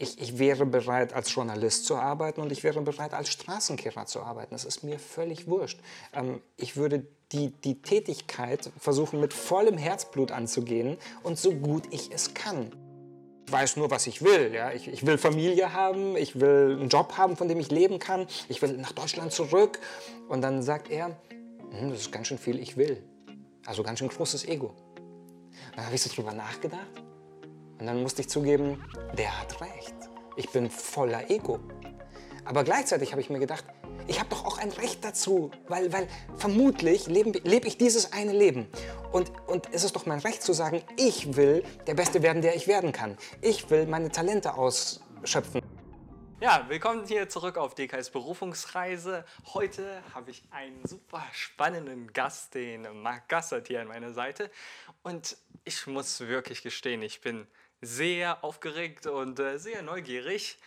ich, ich wäre bereit, als Journalist zu arbeiten und ich wäre bereit, als Straßenkehrer zu arbeiten. Das ist mir völlig wurscht. Ähm, ich würde die, die Tätigkeit versuchen, mit vollem Herzblut anzugehen und so gut ich es kann. Ich weiß nur, was ich will. Ja? Ich, ich will Familie haben, ich will einen Job haben, von dem ich leben kann, ich will nach Deutschland zurück. Und dann sagt er, hm, das ist ganz schön viel, ich will. Also ganz schön großes Ego. Dann habe ich so drüber nachgedacht und dann musste ich zugeben, der hat recht. Ich bin voller Ego. Aber gleichzeitig habe ich mir gedacht, ich habe doch auch ein Recht dazu, weil, weil vermutlich lebe, lebe ich dieses eine Leben. Und, und es ist doch mein Recht zu sagen, ich will der Beste werden, der ich werden kann. Ich will meine Talente ausschöpfen. Ja, willkommen hier zurück auf DKs Berufungsreise. Heute habe ich einen super spannenden Gast, den Marc Gassert hier an meiner Seite. Und ich muss wirklich gestehen, ich bin sehr aufgeregt und äh, sehr neugierig,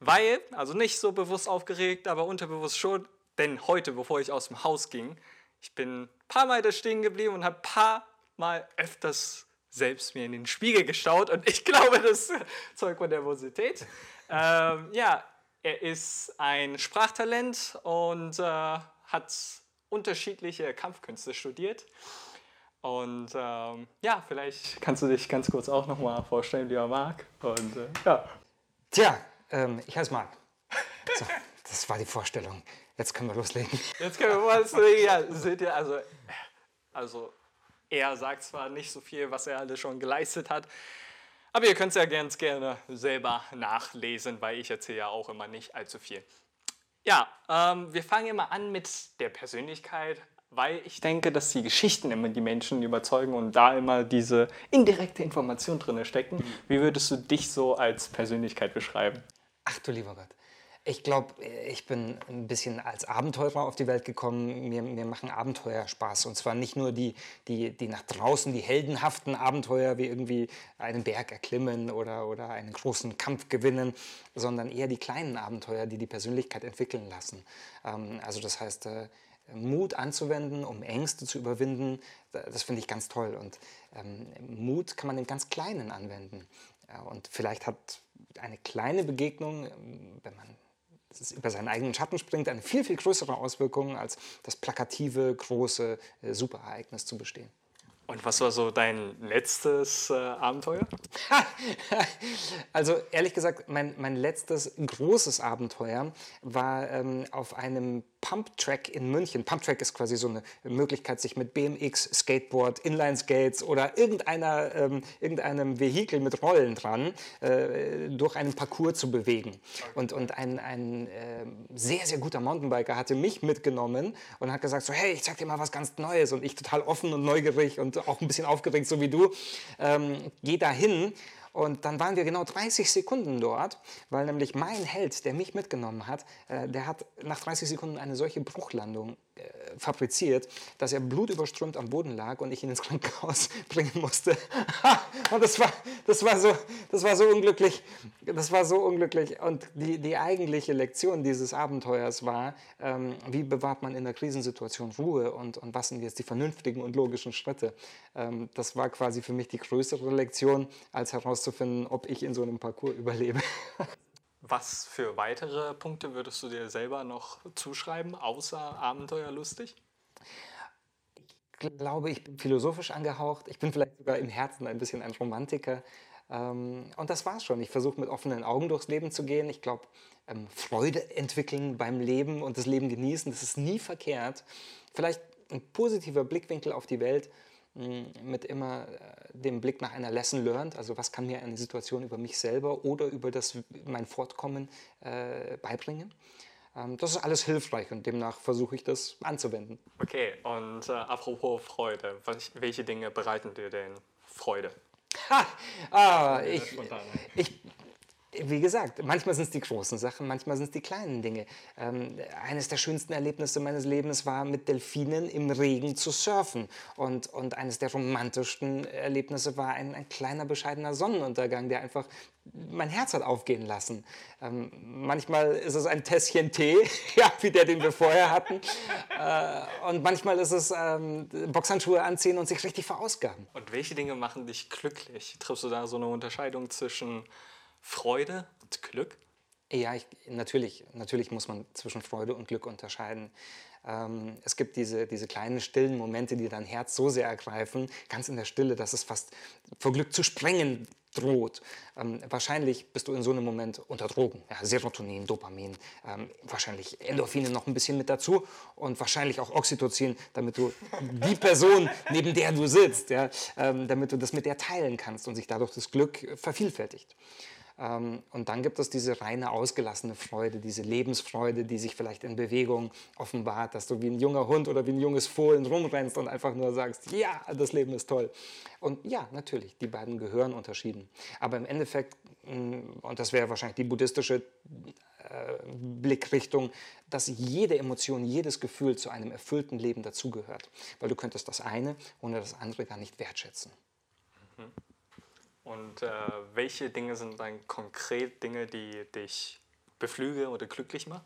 weil, also nicht so bewusst aufgeregt, aber unterbewusst schon, denn heute, bevor ich aus dem Haus ging, ich bin ein paar Mal da stehen geblieben und habe ein paar Mal öfters selbst mir in den Spiegel geschaut und ich glaube, das zeugt von Nervosität. Ähm, ja, er ist ein Sprachtalent und äh, hat unterschiedliche Kampfkünste studiert. Und ähm, ja, vielleicht kannst du dich ganz kurz auch nochmal vorstellen, lieber Marc. Und äh, ja. Tja, ähm, ich heiße Marc. So, das war die Vorstellung. Jetzt können wir loslegen. Jetzt können wir loslegen. Ja, seht ihr, also, also er sagt zwar nicht so viel, was er alles schon geleistet hat, aber ihr könnt es ja ganz gerne selber nachlesen, weil ich erzähle ja auch immer nicht allzu viel. Ja, ähm, wir fangen immer an mit der Persönlichkeit, weil ich denke, dass die Geschichten immer die Menschen überzeugen und da immer diese indirekte Information drin stecken. Mhm. Wie würdest du dich so als Persönlichkeit beschreiben? Ach du lieber Gott. Ich glaube, ich bin ein bisschen als Abenteurer auf die Welt gekommen. Mir, mir machen Abenteuer Spaß. Und zwar nicht nur die, die, die nach draußen, die heldenhaften Abenteuer, wie irgendwie einen Berg erklimmen oder, oder einen großen Kampf gewinnen, sondern eher die kleinen Abenteuer, die die Persönlichkeit entwickeln lassen. Ähm, also das heißt, äh, Mut anzuwenden, um Ängste zu überwinden, das finde ich ganz toll. Und ähm, Mut kann man im ganz Kleinen anwenden. und vielleicht hat eine kleine Begegnung, ähm, wenn man über seinen eigenen Schatten springt, eine viel, viel größere Auswirkung, als das plakative, große äh, Superereignis zu bestehen. Und was war so dein letztes äh, Abenteuer? also ehrlich gesagt, mein, mein letztes großes Abenteuer war ähm, auf einem Pumptrack in München. Pumptrack ist quasi so eine Möglichkeit, sich mit BMX, Skateboard, Inline-Skates oder irgendeiner, ähm, irgendeinem Vehikel mit Rollen dran äh, durch einen Parcours zu bewegen. Und, und ein, ein äh, sehr, sehr guter Mountainbiker hatte mich mitgenommen und hat gesagt so, hey, ich zeig dir mal was ganz Neues. Und ich total offen und neugierig und auch ein bisschen aufgeregt, so wie du, ähm, geh da hin. Und dann waren wir genau 30 Sekunden dort, weil nämlich mein Held, der mich mitgenommen hat, äh, der hat nach 30 Sekunden eine solche Bruchlandung fabriziert, dass er blutüberströmt am Boden lag und ich ihn ins Krankenhaus bringen musste. und das war, das, war so, das war so unglücklich. Das war so unglücklich. Und die, die eigentliche Lektion dieses Abenteuers war, ähm, wie bewahrt man in der Krisensituation Ruhe und, und was sind jetzt die vernünftigen und logischen Schritte. Ähm, das war quasi für mich die größere Lektion, als herauszufinden, ob ich in so einem Parcours überlebe. Was für weitere Punkte würdest du dir selber noch zuschreiben, außer abenteuerlustig? Ich glaube, ich bin philosophisch angehaucht. Ich bin vielleicht sogar im Herzen ein bisschen ein Romantiker. Ähm, und das war's schon. Ich versuche mit offenen Augen durchs Leben zu gehen. Ich glaube, ähm, Freude entwickeln beim Leben und das Leben genießen, das ist nie verkehrt. Vielleicht ein positiver Blickwinkel auf die Welt mit immer äh, dem Blick nach einer Lesson learned, also was kann mir eine Situation über mich selber oder über das, mein Fortkommen äh, beibringen. Ähm, das ist alles hilfreich und demnach versuche ich das anzuwenden. Okay, und äh, apropos Freude, welche Dinge bereiten dir denn Freude? Ha! Ah, ich, ich, wie gesagt, manchmal sind es die großen Sachen, manchmal sind es die kleinen Dinge. Ähm, eines der schönsten Erlebnisse meines Lebens war, mit Delfinen im Regen zu surfen. Und, und eines der romantischsten Erlebnisse war ein, ein kleiner, bescheidener Sonnenuntergang, der einfach mein Herz hat aufgehen lassen. Ähm, manchmal ist es ein Tässchen Tee, ja, wie der, den wir vorher hatten. Äh, und manchmal ist es ähm, Boxhandschuhe anziehen und sich richtig verausgaben. Und welche Dinge machen dich glücklich? Triffst du da so eine Unterscheidung zwischen Freude und Glück? Ja, ich, natürlich, natürlich muss man zwischen Freude und Glück unterscheiden. Ähm, es gibt diese, diese kleinen stillen Momente, die dein Herz so sehr ergreifen, ganz in der Stille, dass es fast vor Glück zu sprengen droht. Ähm, wahrscheinlich bist du in so einem Moment unter Drogen. Ja, Serotonin, Dopamin, ähm, wahrscheinlich Endorphine noch ein bisschen mit dazu und wahrscheinlich auch Oxytocin, damit du die Person, neben der du sitzt, ja, ähm, damit du das mit der teilen kannst und sich dadurch das Glück vervielfältigt. Ähm, und dann gibt es diese reine, ausgelassene Freude, diese Lebensfreude, die sich vielleicht in Bewegung offenbart, dass du wie ein junger Hund oder wie ein junges Fohlen rumrennst und einfach nur sagst, ja, das Leben ist toll. Und ja, natürlich, die beiden gehören unterschieden. Aber im Endeffekt, mm, und das wäre wahrscheinlich die buddhistische äh, Blickrichtung, dass jede Emotion, jedes Gefühl zu einem erfüllten Leben dazugehört. Weil du könntest das eine ohne das andere gar nicht wertschätzen. Mhm. Und äh, welche Dinge sind dann konkret Dinge, die dich beflügeln oder glücklich machen?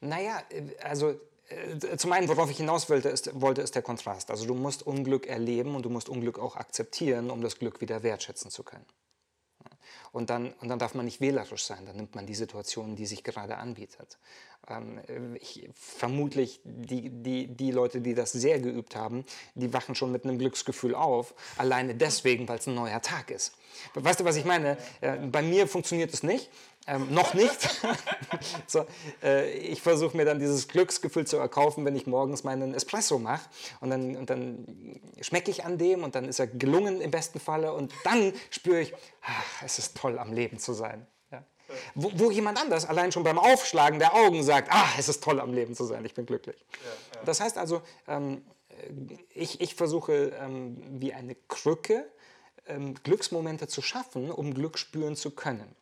Naja, also äh, zum einen, worauf ich hinaus wollte ist, wollte, ist der Kontrast. Also du musst Unglück erleben und du musst Unglück auch akzeptieren, um das Glück wieder wertschätzen zu können. Und dann, und dann darf man nicht wählerisch sein, dann nimmt man die Situation, die sich gerade anbietet. Ähm, ich, vermutlich die, die, die Leute, die das sehr geübt haben, die wachen schon mit einem Glücksgefühl auf, alleine deswegen, weil es ein neuer Tag ist. Weißt du, was ich meine? Äh, bei mir funktioniert es nicht. Ähm, noch nicht. so, äh, ich versuche mir dann dieses Glücksgefühl zu erkaufen, wenn ich morgens meinen Espresso mache. Und dann, und dann schmecke ich an dem und dann ist er gelungen im besten Falle. Und dann spüre ich, ach, es ist toll, am Leben zu sein. Wo, wo, jemand anders allein schon beim Aufschlagen der Augen sagt, ah, es ist toll, am Leben zu sein, ich bin glücklich. Ja, ja. Das heißt also, ähm, ich, ich versuche ähm, wie eine Krücke ähm, Glücksmomente zu schaffen, um Glück spüren zu können.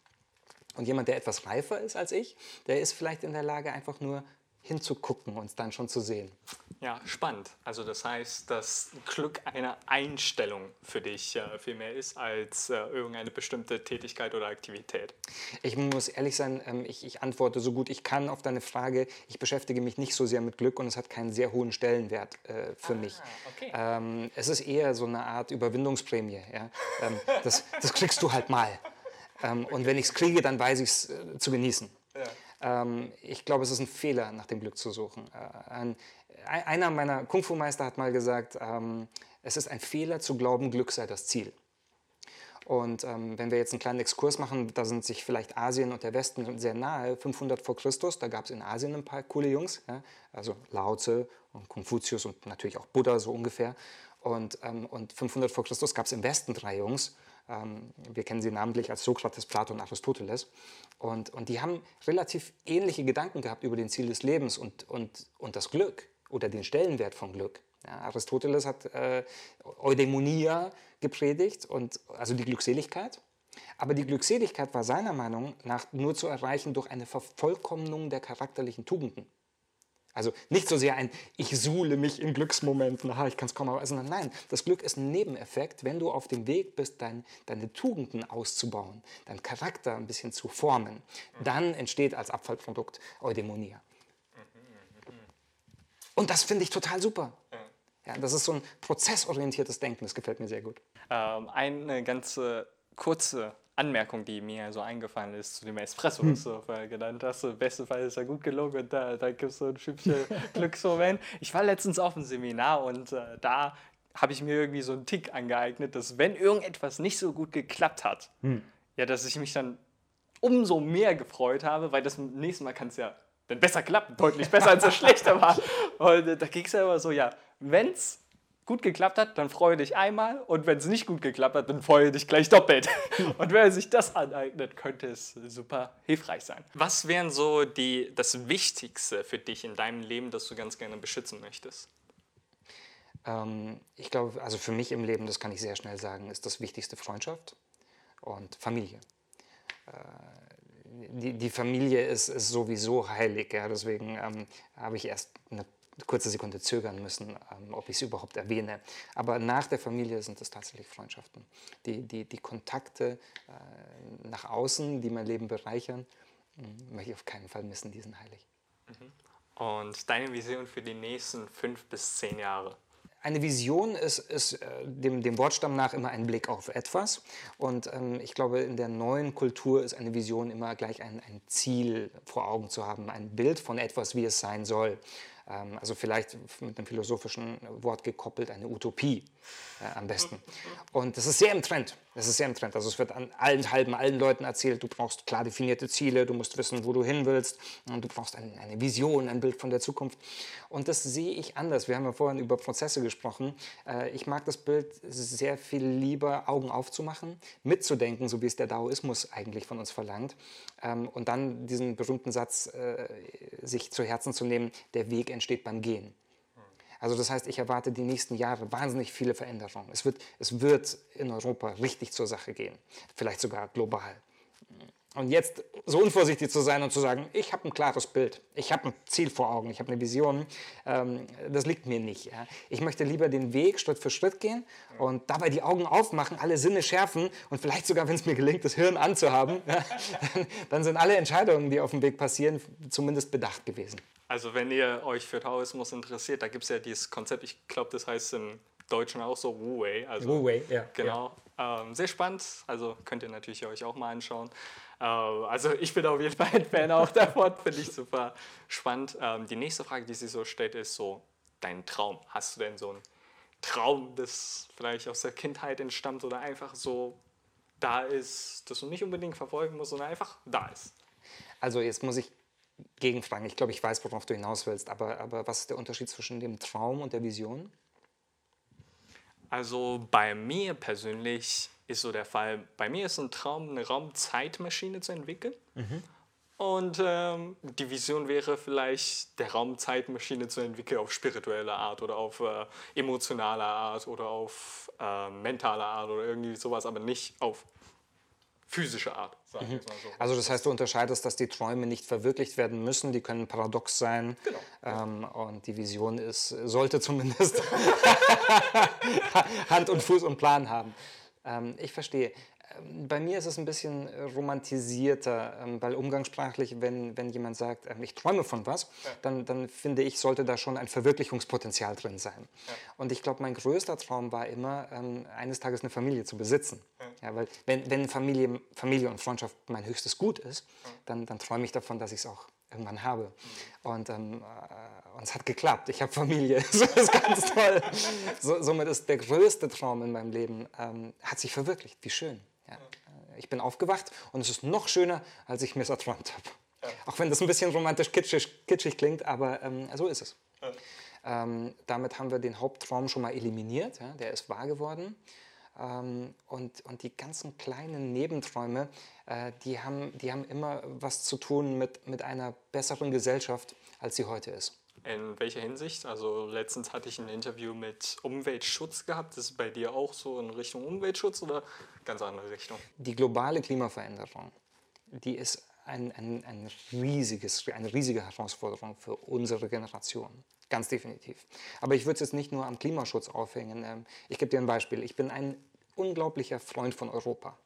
Und jemand, der etwas reifer ist als ich, der ist vielleicht in der Lage, einfach nur hinzugucken und es dann schon zu sehen. Ja, spannend. Also das heißt, dass Glück eine Einstellung für dich äh, viel mehr ist als äh, irgendeine bestimmte Tätigkeit oder Aktivität. Ich muss ehrlich sein, ähm, ich, ich, antworte so gut ich kann auf deine Frage. Ich beschäftige mich nicht so sehr mit Glück und es hat keinen sehr hohen Stellenwert äh, für ah, mich. Okay. Ähm, es ist eher so eine Art Überwindungsprämie. Ja? Ähm, das, das kriegst du halt mal. Ähm, okay. Und wenn ich es kriege, dann weiß ich es äh, zu genießen. Ja. Ähm, ich glaube, es ist ein Fehler, nach dem Glück zu suchen. Äh, ein, einer meiner Kung-Fu-Meister hat mal gesagt, ähm, es ist ein Fehler zu glauben, Glück sei das Ziel. Und ähm, wenn wir jetzt einen kleinen Exkurs machen, da sind sich vielleicht Asien und der Westen sehr nahe. 500 vor Christus, da gab es in Asien ein paar coole Jungs, ja? also Lao Tse und Konfuzius und natürlich auch Buddha so ungefähr. Und, ähm, und 500 vor Christus gab es im Westen drei Jungs, wir kennen sie namentlich als Sokrates, Platon und Aristoteles. Und, und die haben relativ ähnliche Gedanken gehabt über den Ziel des Lebens und, und, und das Glück oder den Stellenwert von Glück. Ja, Aristoteles hat äh, Eudaimonia gepredigt, und, also die Glückseligkeit. Aber die Glückseligkeit war seiner Meinung nach nur zu erreichen durch eine Vervollkommnung der charakterlichen Tugenden. Also nicht so sehr ein Ich suhle mich in Glücksmomenten, aha, ich kann es kaum aber, sondern nein, das Glück ist ein Nebeneffekt, wenn du auf dem Weg bist, dein, deine Tugenden auszubauen, deinen Charakter ein bisschen zu formen. Dann entsteht als Abfallprodukt Eudaimonia. Und das finde ich total super. Ja, das ist so ein prozessorientiertes Denken, das gefällt mir sehr gut. Ähm, eine ganz kurze Anmerkung, die mir so eingefallen ist zu dem Espresso, hm. was du vorher genannt hast. Im besten Fall ist er gut gelungen und da, da gibt es so ein Schüppchen Glücksmoment. Ich war letztens auf einem Seminar und äh, da habe ich mir irgendwie so einen Tick angeeignet, dass wenn irgendetwas nicht so gut geklappt hat, hm. ja, dass ich mich dann umso mehr gefreut habe, weil das nächste Mal kann es ja dann besser klappen, deutlich besser als es schlechter war. Und äh, da ging es ja immer so, ja, wenn es gut geklappt hat, dann freue dich einmal und wenn es nicht gut geklappt hat, dann freue dich gleich doppelt. und wenn sich das aneignet, könnte es super hilfreich sein. Was wären so die, das Wichtigste für dich in deinem Leben, das du ganz gerne beschützen möchtest? Ähm, ich glaube, also für mich im Leben, das kann ich sehr schnell sagen, ist das Wichtigste Freundschaft und Familie. Äh, die, die, Familie ist, ist, sowieso heilig, ja, deswegen ähm, habe ich erst eine kurze Sekunde zögern müssen, ähm, ob ich es überhaupt erwähne. Aber nach der Familie sind es tatsächlich Freundschaften. Die, die, die Kontakte äh, nach außen, die mein Leben bereichern, äh, möchte ich auf keinen Fall missen, die sind heilig. Mhm. Und deine Vision für die nächsten fünf bis zehn Jahre? eine Vision ist, ist äh, dem, dem, Wortstamm nach immer ein Blick auf etwas. Und ähm, ich glaube, in der neuen Kultur ist eine Vision immer gleich ein, ein Ziel vor Augen zu haben, ein Bild von etwas, wie es sein soll. Ähm, also vielleicht mit einem philosophischen Wort gekoppelt, eine Utopie äh, am besten. Und das ist sehr im Trend. Das ist sehr im Trend. Also es wird an allen halben, allen Leuten erzählt, du brauchst klar definierte Ziele, du musst wissen, wo du hin willst, und du brauchst ein, eine Vision, ein Bild von der Zukunft. Und das sehe ich anders. Wir haben ja vorhin über Prozesse gesprochen. Äh, ich mag das Bild sehr viel lieber, Augen aufzumachen, mitzudenken, so wie es der Daoismus eigentlich von uns verlangt. Ähm, und dann diesen berühmten Satz äh, sich zu Herzen zu nehmen, der Weg entsteht beim Gehen. Also das heißt, ich erwarte die nächsten Jahre wahnsinnig viele Veränderungen. Es wird, es wird in Europa richtig zur Sache gehen, vielleicht sogar global. Und jetzt so unvorsichtig zu sein und zu sagen, ich habe ein klares Bild, ich habe ein Ziel vor Augen, ich habe eine Vision, ähm, das liegt mir nicht. Ja. Ich möchte lieber den Weg Schritt für Schritt gehen und dabei die Augen aufmachen, alle Sinne schärfen und vielleicht sogar, wenn es mir gelingt, das Hirn anzuhaben, ja, dann, sind alle Entscheidungen, die auf dem Weg passieren, zumindest bedacht gewesen. Also wenn ihr euch für Taoismus interessiert, da gibt es ja dieses Konzept, ich glaube, das heißt im Deutschen auch so Wu Wei. Also, Wu Wei, ja. Genau. Ja. Ähm, sehr spannend, also könnt ihr natürlich euch auch mal anschauen. Äh, also ich bin auf jeden Fall ein Fan auch davon, finde ich super spannend. Ähm, die nächste Frage, die sie so stellt, ist so, dein Traum. Hast du denn so einen Traum, das vielleicht aus der Kindheit entstammt oder einfach so da ist, das du nicht unbedingt verfolgen musst, sondern einfach da ist? Also jetzt muss ich gegenfragen. Ich glaube, ich weiß, worauf du hinaus willst. Aber, aber was ist der Unterschied zwischen dem Traum und der Vision? Also bei mir persönlich ist so der Fall, bei mir ist ein Traum, eine Raumzeitmaschine zu entwickeln. Mhm. Und ähm, die Vision wäre vielleicht, der Raumzeitmaschine zu entwickeln auf spirituelle Art oder auf äh, emotionale Art oder auf äh, mentale Art oder irgendwie sowas, aber nicht auf physische Art. Mhm. So. Also das heißt, du unterscheidest, dass die Träume nicht verwirklicht werden müssen, die können paradox sein. Genau. Ähm, und die Vision ist, sollte zumindest Hand und Fuß und Plan haben. Ähm, ich verstehe. Ähm, bei mir ist es ein bisschen romantisierter, ähm, weil umgangssprachlich, wenn, wenn jemand sagt, ähm, ich träume von was, ja. dann, dann finde ich, sollte da schon ein Verwirklichungspotenzial drin sein. Ja. Und ich glaube, mein größter Traum war immer, eines Tages eine Familie zu besitzen. Ja. ja weil wenn, wenn Familie, Familie und Freundschaft mein höchstes Gut ist, dann, dann träume ich davon, dass ich es auch irgendwann habe. Mhm. Und, ähm, äh, und es hat geklappt. Ich habe Familie. das ist ganz toll. So, somit ist der größte Traum in meinem Leben, ähm, hat sich verwirklicht. Wie schön. Ja. Ich bin aufgewacht und es ist noch schöner, als ich mir es erträumt habe. Ja. Auch wenn das ein bisschen romantisch kitschig, kitschig klingt, aber ähm, so ist es. Ja. Ähm, damit haben wir den Haupttraum schon mal eliminiert. Ja? Der ist wahr geworden. Ähm, und, und die ganzen kleinen Nebenträume, äh, die, haben, die haben immer was zu tun mit, mit einer besseren Gesellschaft, als sie heute ist. In welcher Hinsicht? Also letztens hatte ich ein Interview mit Umweltschutz gehabt. Ist bei dir auch so in Richtung Umweltschutz oder ganz andere Richtung? Die globale Klimaveränderung, die ist ein, ein, ein riesiges, eine riesige Herausforderung für unsere Generation. Ganz definitiv. Aber ich würde es jetzt nicht nur am Klimaschutz aufhängen. Ähm, ich gebe dir ein Beispiel. Ich bin ein unglaublicher Freund von Europa.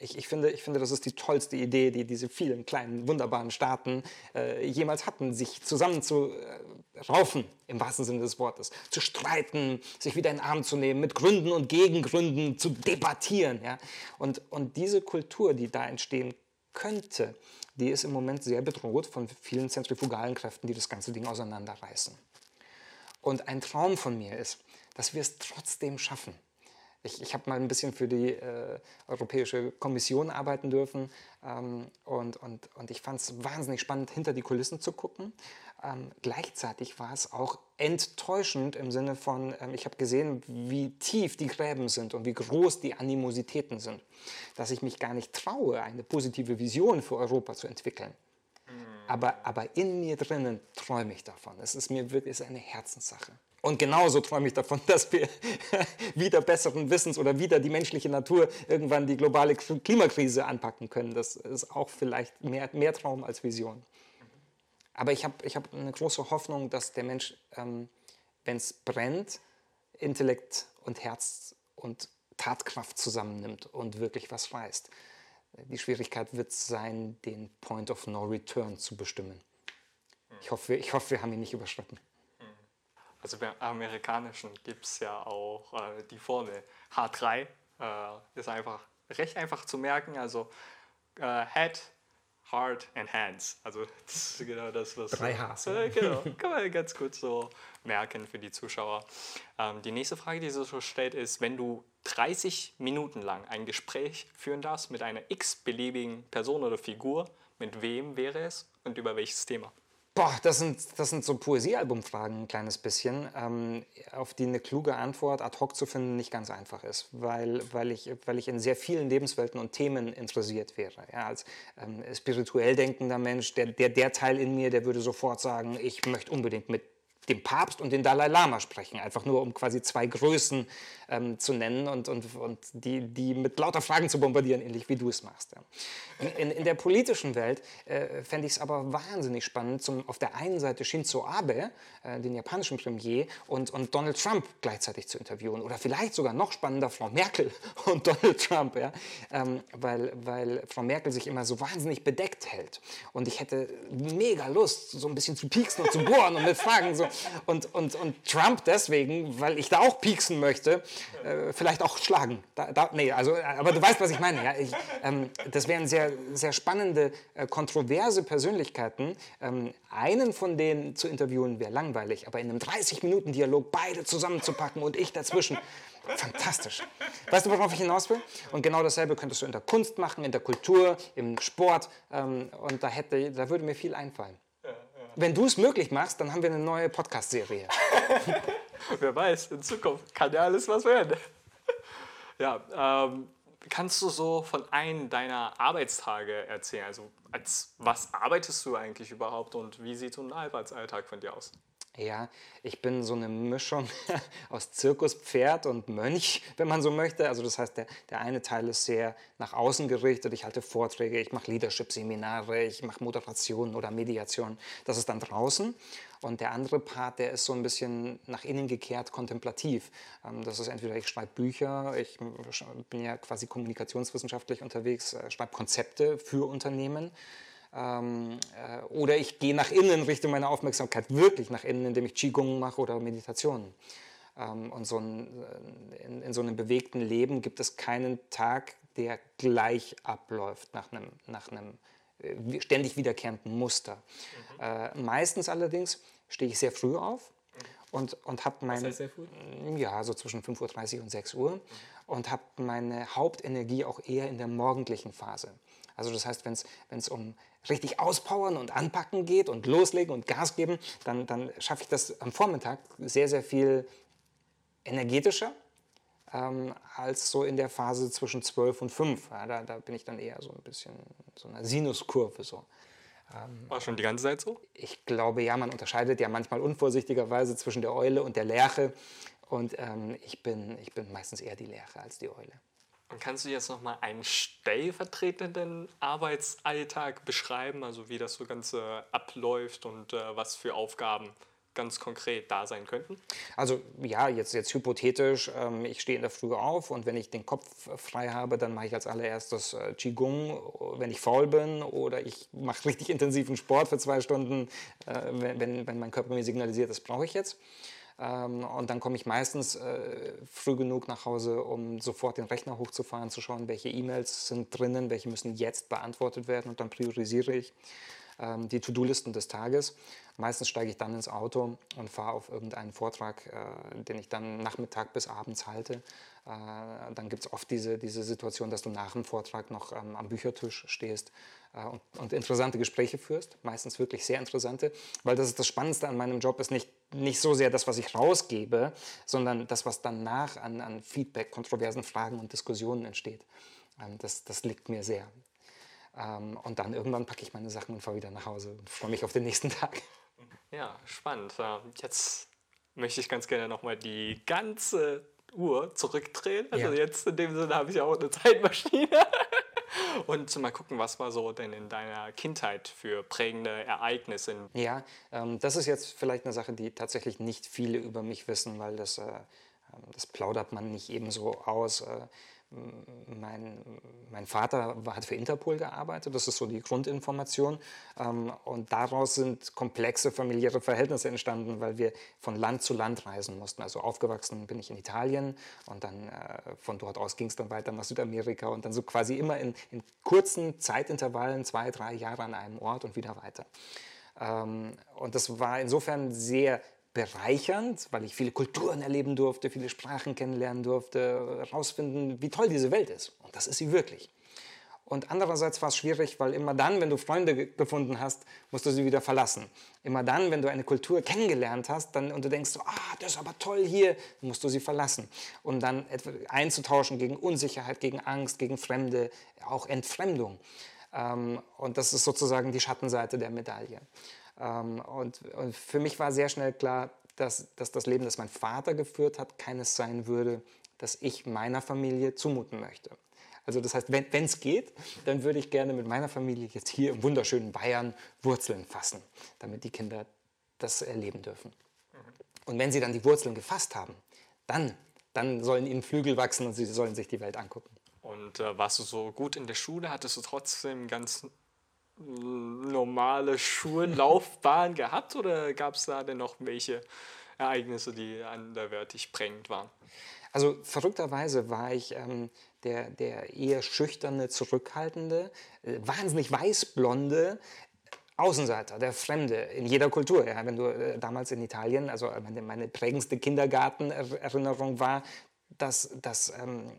Ich, ich, finde, ich finde, das ist die tollste Idee, die diese vielen kleinen, wunderbaren Staaten äh, jemals hatten, sich zusammenzuraufen, äh, im wahrsten Sinne des Wortes, zu streiten, sich wieder in den Arm zu nehmen, mit Gründen und Gegengründen zu debattieren. Ja? Und, und diese Kultur, die da entstehen könnte, die ist im Moment sehr bedroht von vielen zentrifugalen Kräften, die das ganze Ding auseinanderreißen. Und ein Traum von mir ist, dass wir es trotzdem schaffen, ich, ich habe mal ein bisschen für die äh, Europäische Kommission arbeiten dürfen ähm, und, und, und ich fand es wahnsinnig spannend, hinter die Kulissen zu gucken. Ähm, gleichzeitig war es auch enttäuschend im Sinne von, ähm, ich habe gesehen, wie tief die Gräben sind und wie groß die Animositäten sind, dass ich mich gar nicht traue, eine positive Vision für Europa zu entwickeln. Mhm. Aber, aber in mir drinnen träume ich davon. Es ist mir wirklich eine Herzenssache. Und genauso träume ich davon, dass wir wieder besseren Wissens oder wieder die menschliche Natur irgendwann die globale Klimakrise anpacken können. Das ist auch vielleicht mehr, mehr Traum als Vision. Aber ich habe ich hab eine große Hoffnung, dass der Mensch, ähm, wenn es brennt, Intellekt und Herz und Tatkraft zusammennimmt und wirklich was reißt. Die Schwierigkeit wird sein, den Point of No Return zu bestimmen. Ich hoffe, ich hoffe wir haben ihn nicht überschritten. Also beim Amerikanischen gibt es ja auch äh, die Formel H3. Äh, ist einfach recht einfach zu merken. Also äh, Head, Heart and Hands. Also das ist genau das, was... Drei Hs. Äh, genau, kann man ganz gut so merken für die Zuschauer. Ähm, die nächste Frage, die sie so stellt, ist, wenn du 30 Minuten lang ein Gespräch führen darfst mit einer x-beliebigen Person oder Figur, mit wem wäre es und über welches Thema? Boah, das sind, das sind so Poesiealbumfragen ein kleines bisschen, ähm, auf die eine kluge Antwort ad hoc zu finden nicht ganz einfach ist, weil, weil, ich, weil ich in sehr vielen Lebenswelten und Themen interessiert wäre. Ja, als ähm, spirituell denkender Mensch, der, der, der Teil in mir, der würde sofort sagen, ich möchte unbedingt mit dem Papst und den Dalai Lama sprechen, einfach nur um quasi zwei Größen ähm, zu nennen und, und, und die, die mit lauter Fragen zu bombardieren, ähnlich wie du es machst. Ja. In, in, der politischen Welt äh, fände ich es aber wahnsinnig spannend, zum, auf der einen Seite Shinzo Abe, äh, den japanischen Premier, und, und Donald Trump gleichzeitig zu interviewen. Oder vielleicht sogar noch spannender Frau Merkel und Donald Trump, ja? Ähm, weil, weil Frau Merkel sich immer so wahnsinnig bedeckt hält. Und ich hätte mega Lust, so ein bisschen zu pieksen und zu bohren und mit Fragen so. Und, und, und Trump deswegen, weil ich da auch pieksen möchte, äh, vielleicht auch schlagen. Da, da, nee, also, aber du weißt, was ich meine. Ja? Ich, ähm, das wären sehr, sehr spannende, äh, kontroverse Persönlichkeiten. Ähm, einen von denen zu interviewen wäre langweilig, aber in einem 30-Minuten-Dialog beide zusammenzupacken und ich dazwischen. Fantastisch. Weißt du, worauf ich hinaus will? Und genau dasselbe könntest du in der Kunst machen, in der Kultur, im Sport. Ähm, und da, hätte, da würde mir viel einfallen. Wenn du es möglich machst, dann haben wir eine neue Podcast-Serie. Wer weiß, in Zukunft kann ja alles was werden. ja, ähm, kannst du so von einem deiner Arbeitstage erzählen? Also als was arbeitest du eigentlich überhaupt und wie sieht so ein Arbeitsalltag von dir aus? Ja, ich bin so eine Mischung aus Zirkuspferd und Mönch, wenn man so möchte. Also das heißt, der, der eine Teil ist sehr nach außen gerichtet. Ich halte Vorträge, ich mache Leadership-Seminare, ich mache Moderationen oder Mediationen. Das ist dann draußen. Und der andere Part, der ist so ein bisschen nach innen gekehrt kontemplativ. Ähm, das ist entweder ich schreibe Bücher, ich bin ja quasi kommunikationswissenschaftlich unterwegs, äh, schreibe Konzepte für Unternehmen. Ähm, äh, oder ich gehe nach innen, richte meine Aufmerksamkeit wirklich nach innen, indem ich Qigong mache oder Meditationen. Ähm, und so ein, äh, in, in, so einem bewegten Leben gibt es keinen Tag, der gleich abläuft nach einem, nach einem äh, ständig wiederkehrenden Muster. Mhm. Äh, meistens allerdings stehe ich sehr früh auf und, und habe mein... Was heißt? Ja, so zwischen 5.30 Uhr und 6 Uhr. Mhm. Und habe meine Hauptenergie auch eher in der morgendlichen Phase. Also das heißt, wenn es um richtig auspowern und anpacken geht und loslegen und Gas geben, dann, dann schaffe ich das am Vormittag sehr, sehr viel energetischer ähm, als so in der Phase zwischen 12 und 5. Ja, da, da bin ich dann eher so ein bisschen so einer Sinuskurve. So. Ähm, War schon die ganze Zeit so? Ich glaube, ja, man unterscheidet ja manchmal unvorsichtigerweise zwischen der Eule und der Lerche. Und ähm, ich, bin, ich bin meistens eher die Lerche als die Eule. Und kannst du jetzt noch mal einen stellvertretenden Arbeitsalltag beschreiben, also wie das so Ganze abläuft und äh, was für Aufgaben ganz konkret da sein könnten? Also ja, jetzt, jetzt hypothetisch, ähm, ich stehe in der Früh auf und wenn ich den Kopf frei habe, dann mache ich als allererstes äh, Qigong, wenn ich faul bin oder ich mache richtig intensiven Sport für zwei Stunden, äh, wenn, wenn, wenn mein Körper mir signalisiert, das brauche ich jetzt. Ähm, und dann komme ich meistens äh, früh genug nach Hause, um sofort den Rechner hochzufahren, zu schauen, welche E-Mails sind drinnen, welche müssen jetzt beantwortet werden und dann priorisiere ich ähm, die To-Do-Listen des Tages. Meistens steige ich dann ins Auto und fahre auf irgendeinen Vortrag, äh, den ich dann Nachmittag bis abends halte. Äh, dann gibt es oft diese, diese Situation, dass du nach dem Vortrag noch ähm, am Büchertisch stehst äh, und, und, interessante Gespräche führst. Meistens wirklich sehr interessante, weil das ist das Spannendste an meinem Job, ist nicht, nicht so sehr das, was ich rausgebe, sondern das, was danach an, an Feedback, kontroversen Fragen und Diskussionen entsteht. Ähm, das, das liegt mir sehr. Ähm, und dann irgendwann packe ich meine Sachen und fahre wieder nach Hause und freue mich auf den nächsten Tag. Ja, spannend. Jetzt möchte ich ganz gerne nochmal die ganze Uhr zurückdrehen. Also ja. jetzt in dem Sinne habe ich auch eine Zeitmaschine. Und mal gucken, was war so denn in deiner Kindheit für prägende Ereignisse? Ja, ähm, das ist jetzt vielleicht eine Sache, die tatsächlich nicht viele über mich wissen, weil das, äh, ähm, das plaudert man nicht eben so aus. Äh, mein, mein Vater hat für Interpol gearbeitet, das ist so die Grundinformation. Ähm, und daraus sind komplexe familiäre Verhältnisse entstanden, weil wir von Land zu Land reisen mussten. Also aufgewachsen bin ich in Italien und dann äh, von dort aus ging es dann weiter nach Südamerika und dann so quasi immer in, in kurzen Zeitintervallen, zwei, drei Jahre an einem Ort und wieder weiter. Ähm, und das war insofern sehr bereichernd, weil ich viele Kulturen erleben durfte, viele Sprachen kennenlernen durfte, herausfinden, wie toll diese Welt ist. Und das ist sie wirklich. Und andererseits war es schwierig, weil immer dann, wenn du Freunde gefunden hast, musst du sie wieder verlassen. Immer dann, wenn du eine Kultur kennengelernt hast dann, und du denkst, ah, das ist aber toll hier, musst du sie verlassen. Um dann einzutauschen gegen Unsicherheit, gegen Angst, gegen Fremde, auch Entfremdung. Ähm, und das ist sozusagen die Schattenseite der Medaille. Ähm, und, und, für mich war sehr schnell klar, dass, dass das Leben, das mein Vater geführt hat, keines sein würde, das ich meiner Familie zumuten möchte. Also das heißt, wenn es geht, dann würde ich gerne mit meiner Familie jetzt hier im wunderschönen Bayern Wurzeln fassen, damit die Kinder das erleben dürfen. Und wenn sie dann die Wurzeln gefasst haben, dann, dann sollen ihnen Flügel wachsen und sie sollen sich die Welt angucken. Und äh, warst du so gut in der Schule? Hattest du trotzdem ganz normale Schullaufbahn gehabt oder gab es da denn noch welche Ereignisse, die anderweitig prägend waren? Also verrückterweise war ich ähm, der, der eher schüchterne, zurückhaltende, äh, wahnsinnig weißblonde, Außenseiter, der Fremde in jeder Kultur. Ja, wenn du äh, damals in Italien, also meine, meine prägendste Kindergartenerinnerung war, dass, dass ähm,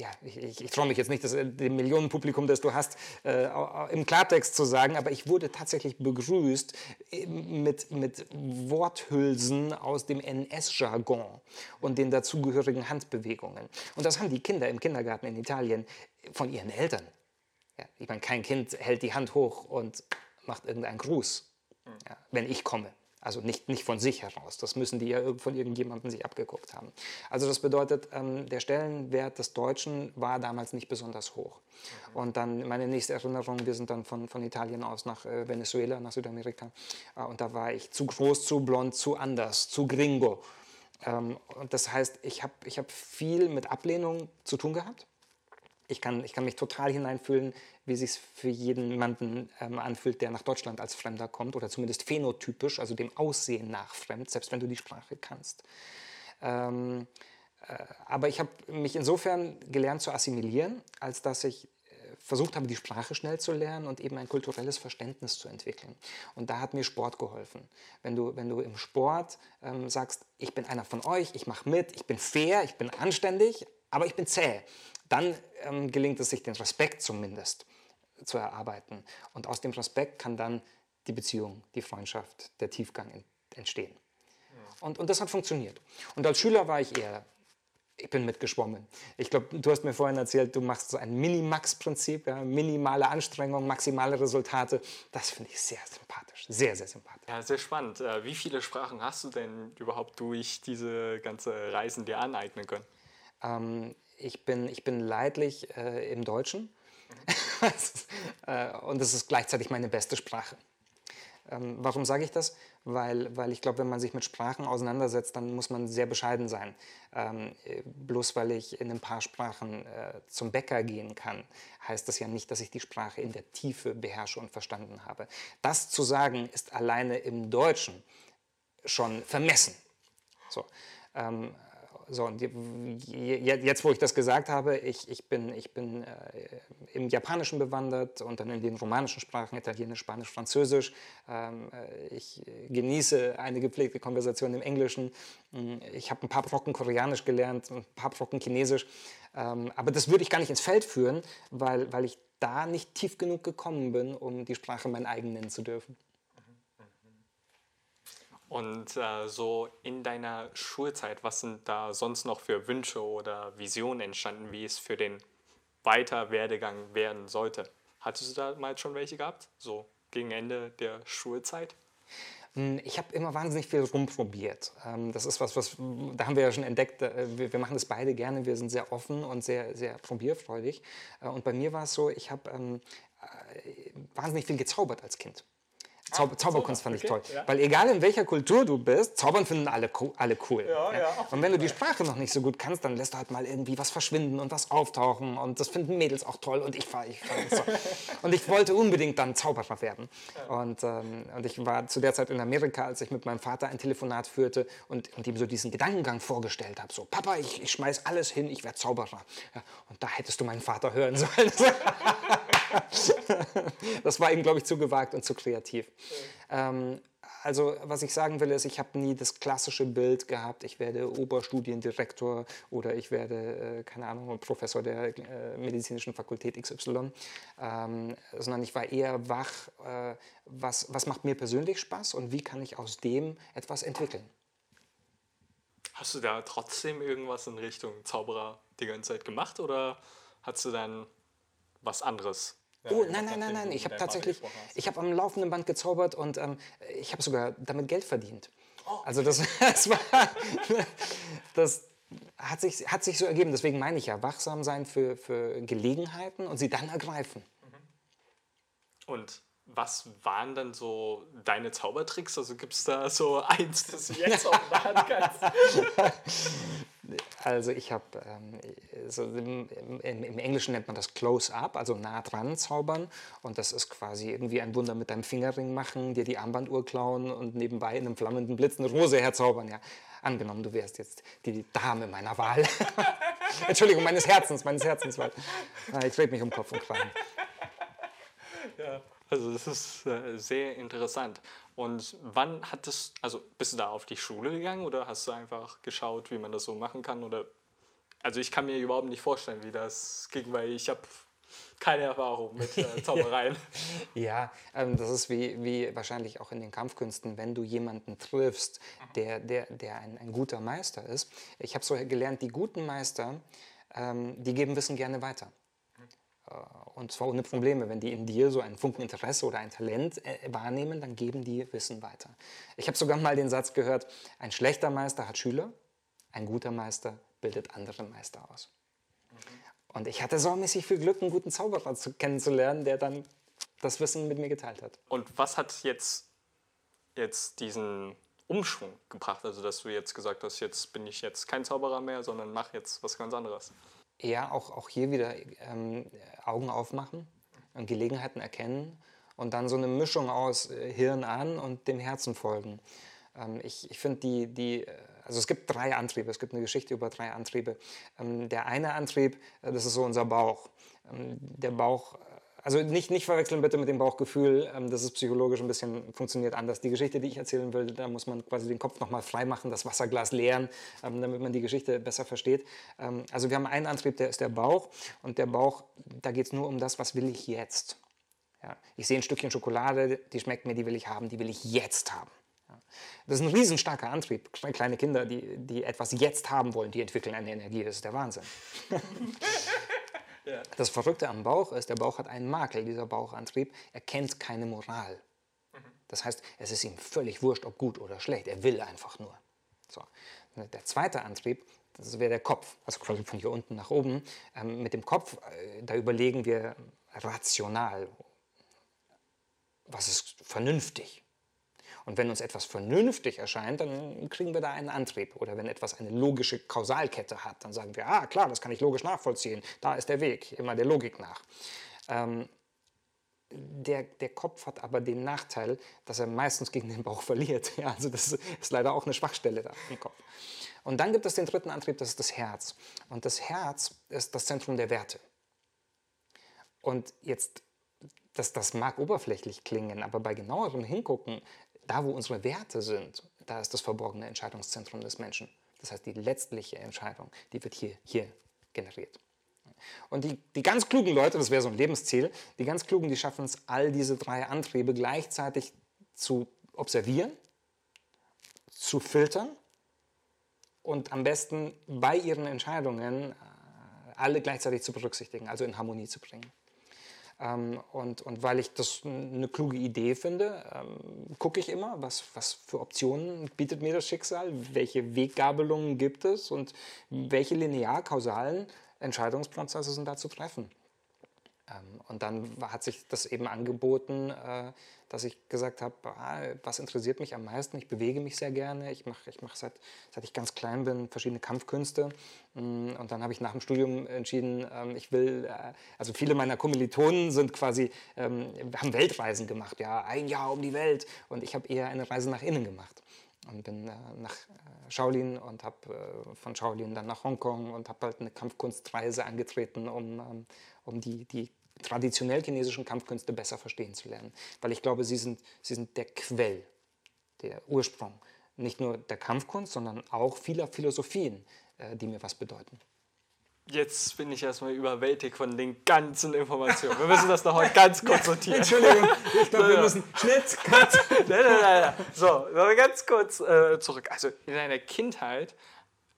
ja, ich, ich, ich traue mich jetzt nicht, das, äh, dem Millionenpublikum, das du hast, äh, im Klartext zu sagen, aber ich wurde tatsächlich begrüßt äh, mit, mit Worthülsen aus dem NS-Jargon und den dazugehörigen Handbewegungen. Und das haben die Kinder im Kindergarten in Italien von ihren Eltern. Ja, ich meine, kein Kind hält die Hand hoch und macht irgendeinen Gruß, ja, wenn ich komme. Also nicht, nicht von sich heraus. Das müssen die ja von irgendjemandem sich abgeguckt haben. Also das bedeutet, ähm, der Stellenwert des Deutschen war damals nicht besonders hoch. Mhm. Und dann meine nächste Erinnerung, wir sind dann von, von Italien aus nach äh, Venezuela, nach Südamerika. Äh, und da war ich zu groß, zu blond, zu anders, zu gringo. Ähm, und das heißt, ich habe ich hab viel mit Ablehnung zu tun gehabt ich kann, ich kann mich total hineinfühlen, wie es sich für jemanden ähm, anfühlt, der nach Deutschland als Fremder kommt oder zumindest phänotypisch, also dem Aussehen nach fremd, selbst wenn du die Sprache kannst. Ähm, äh, aber ich habe mich insofern gelernt zu assimilieren, als dass ich äh, versucht habe, die Sprache schnell zu lernen und eben ein kulturelles Verständnis zu entwickeln. Und da hat mir Sport geholfen. Wenn du, wenn du im Sport ähm, sagst, ich bin einer von euch, ich mache mit, ich bin fair, ich bin anständig, aber ich bin zäh, dann ähm, gelingt es sich, den Respekt zumindest zu erarbeiten. Und aus dem Respekt kann dann die Beziehung, die Freundschaft, der Tiefgang entstehen. Und, und das hat funktioniert. Und als Schüler war ich eher, ich bin mitgeschwommen. Ich glaube, du hast mir vorhin erzählt, du machst so ein Minimax-Prinzip, ja, minimale Anstrengung, maximale Resultate. Das finde ich sehr sympathisch, sehr, sehr sympathisch. Ja, sehr spannend. Äh, wie viele Sprachen hast du denn überhaupt durch diese ganze Reisen dir aneignen können? Ähm, ich bin, ich bin leidlich äh, im Deutschen und es ist gleichzeitig meine beste Sprache. Ähm, warum sage ich das? Weil, weil ich glaube, wenn man sich mit Sprachen auseinandersetzt, dann muss man sehr bescheiden sein. Ähm, bloß weil ich in ein paar Sprachen äh, zum Bäcker gehen kann, heißt das ja nicht, dass ich die Sprache in der Tiefe beherrsche und verstanden habe. Das zu sagen, ist alleine im Deutschen schon vermessen. So. Ähm, so, und jetzt, wo ich das gesagt habe, ich, ich bin, ich bin äh, im Japanischen bewandert und dann in den romanischen Sprachen, Italienisch, Spanisch, Französisch. Ähm, äh, ich genieße eine gepflegte Konversation im Englischen. Mm, ich habe ein paar Brocken Koreanisch gelernt, ein paar Brocken Chinesisch. Ähm, aber das würde ich gar nicht ins Feld führen, weil, weil ich da nicht tief genug gekommen bin, um die Sprache mein eigen nennen zu dürfen. Und äh, so in deiner Schulzeit, was sind da sonst noch für Wünsche oder Visionen entstanden, wie es für den Weiterwerdegang werden sollte? Hattest du da mal schon welche gehabt, so gegen Ende der Schulzeit? Hm, ich habe immer wahnsinnig viel rumprobiert. Ähm, das ist was, was da haben wir ja schon entdeckt. Äh, wir machen das beide gerne. Wir sind sehr offen und sehr, sehr probierfreudig. Äh, und bei mir war es so, ich habe ähm, äh, wahnsinnig viel gezaubert als Kind Zau Zauberkunst fand ich okay, toll. ja. Weil egal in welcher Kultur du bist, Zaubern finden alle, alle cool. Ja, ja, Und wenn du die Sprache noch nicht so gut kannst, dann lässt du halt mal irgendwie was verschwinden und was auftauchen. Und das finden Mädels auch toll. Und ich war, ich fand so. Und ich wollte unbedingt dann Zauberer werden. Und, ähm, und ich war zu der Zeit in Amerika, als ich mit meinem Vater ein Telefonat führte und, und ihm so diesen Gedankengang vorgestellt habe. So, Papa, ich, ich schmeiß alles hin, ich werde Zauberer. Und da hättest du meinen Vater hören sollen. das war ihm, glaube ich, zu gewagt und zu kreativ. Ähm, also, was ich sagen will, ist, ich habe nie das klassische Bild gehabt, ich werde Oberstudiendirektor oder ich werde, äh, keine Ahnung, Professor der äh, medizinischen Fakultät XY, ähm, sondern ich war eher wach, äh, was, was macht mir persönlich Spaß und wie kann ich aus dem etwas entwickeln. Hast du da trotzdem irgendwas in Richtung Zauberer die ganze Zeit gemacht oder hast du dann was anderes? Oh, nein, nein, nein, nein. Ich habe tatsächlich, ich habe am laufenden Band gezaubert und ähm, ich habe sogar damit Geld verdient. Also das, das war, das hat sich, hat sich so ergeben. Deswegen meine ich ja, wachsam sein für, für Gelegenheiten und sie dann ergreifen. Und was waren dann so deine Zaubertricks? Also gibt es da so eins, das du jetzt der Hand kannst? Also ich habe, ähm, so im, im, im Englischen nennt man das Close-Up, also nah dran zaubern. Und das ist quasi irgendwie ein Wunder mit deinem Fingerring machen, dir die Armbanduhr klauen und nebenbei in einem flammenden Blitz eine Rose herzaubern. Ja, angenommen, du wärst jetzt die Dame meiner Wahl. Entschuldigung, meines Herzens, meines Herzens. Weil, Ah, ich rede mich um Kopf und Kragen. Ja, also das ist äh, sehr interessant. Und wann hattest, also bist du da auf die Schule gegangen oder hast du einfach geschaut, wie man das so machen kann? Oder also ich kann mir überhaupt nicht vorstellen, wie das ging, weil ich habe keine Erfahrung mit äh, Zaubereien. Ja, ähm, das ist wie, wie wahrscheinlich auch in den Kampfkünsten, wenn du jemanden triffst, der, der, der ein, ein guter Meister ist. Ich habe so gelernt, die guten Meister, ähm, die geben Wissen gerne weiter. Äh, Und zwar ohne Probleme. Wenn die in dir so einen Funken Interesse oder ein Talent äh, wahrnehmen, dann geben die Wissen weiter. Ich habe sogar mal den Satz gehört, ein schlechter Meister hat Schüler, ein guter Meister bildet andere Meister aus. Und ich hatte saumäßig viel Glück, einen guten Zauberer zu, kennenzulernen, der dann das Wissen mit mir geteilt hat. Und was hat jetzt, jetzt diesen Umschwung gebracht? Also dass du jetzt gesagt hast, jetzt bin ich jetzt kein Zauberer mehr, sondern mache jetzt was ganz anderes. Ja, auch, auch hier wieder ähm, Augen aufmachen und Gelegenheiten erkennen und dann so eine Mischung aus äh, Hirn an und dem Herzen folgen. Ähm, ich ich finde die, die, äh, also es gibt drei Antriebe, es gibt eine Geschichte über drei Antriebe. Ähm, der eine Antrieb, äh, das ist so unser Bauch. Ähm, der Bauch, also nicht, nicht verwechseln bitte mit dem Bauchgefühl, ähm, das ist psychologisch ein bisschen, funktioniert anders. Die Geschichte, die ich erzählen will, da muss man quasi den Kopf nochmal frei machen, das Wasserglas leeren, ähm, damit man die Geschichte besser versteht. Ähm, also wir haben einen Antrieb, der ist der Bauch und der Bauch, da geht es nur um das, was will ich jetzt. Ja, ich sehe ein Stückchen Schokolade, die schmeckt mir, die will ich haben, die will ich jetzt haben. Das ist ein riesenstarker Antrieb. Kleine Kinder, die, die etwas jetzt haben wollen, die entwickeln eine Energie, das ist der Wahnsinn. Das Verrückte am Bauch ist, der Bauch hat einen Makel, dieser Bauchantrieb, er kennt keine Moral. Das heißt, es ist ihm völlig wurscht, ob gut oder schlecht, er will einfach nur. So. Der zweite Antrieb, das wäre der Kopf, also quasi von hier unten nach oben. Ähm, mit dem Kopf, äh, da überlegen wir rational, was ist vernünftig. Und wenn uns etwas vernünftig erscheint, dann kriegen wir da einen Antrieb. Oder wenn etwas eine logische Kausalkette hat, dann sagen wir, ah klar, das kann ich logisch nachvollziehen. Da ist der Weg, immer der Logik nach. Ähm, der, der Kopf hat aber den Nachteil, dass er meistens gegen den Bauch verliert. Ja, also das ist leider auch eine Schwachstelle da im Kopf. Und dann gibt es den dritten Antrieb, das ist das Herz. Und das Herz ist das Zentrum der Werte. Und jetzt, das, das mag oberflächlich klingen, aber bei genauerem Hingucken, da wo unsere Werte sind, da ist das verborgene Entscheidungszentrum des Menschen. Das heißt, die letztliche Entscheidung, die wird hier, hier generiert. Und die, die ganz klugen Leute, das wäre so ein Lebensziel, die ganz klugen, die schaffen es, all diese drei Antriebe gleichzeitig zu observieren, zu filtern und am besten bei ihren Entscheidungen äh, alle gleichzeitig zu berücksichtigen, also in Harmonie zu bringen. Ähm, und, und weil ich das eine kluge Idee finde, ähm, gucke ich immer, was, was für Optionen bietet mir das Schicksal, welche Weggabelungen gibt es und welche linear-kausalen Entscheidungsprozesse sind da zu treffen. Ähm, und dann hat sich das eben angeboten, äh, dass ich gesagt habe, ah, was interessiert mich am meisten? Ich bewege mich sehr gerne. Ich mache ich mach seit, seit ich ganz klein bin verschiedene Kampfkünste. Mm, und dann habe ich nach dem Studium entschieden, ähm, ich will, äh, also viele meiner Kommilitonen sind quasi, ähm, haben Weltreisen gemacht, ja, ein Jahr um die Welt. Und ich habe eher eine Reise nach innen gemacht und bin äh, nach Shaolin und habe von Shaolin dann nach Hongkong und habe halt eine Kampfkunstreise angetreten, um, um die, die traditionell chinesischen Kampfkünste besser verstehen zu lernen. Weil ich glaube, sie sind, sie sind der Quell, der Ursprung. Nicht nur der Kampfkunst, sondern auch vieler Philosophien, äh, die mir was bedeuten. Jetzt bin ich erstmal überwältigt von den ganzen Informationen. Wir müssen das noch mal ganz kurz sortieren. Entschuldigung, ich glaube, wir müssen Schnitt, Cut. nein, nein, nein, So, noch ganz kurz äh, zurück. Also in deiner Kindheit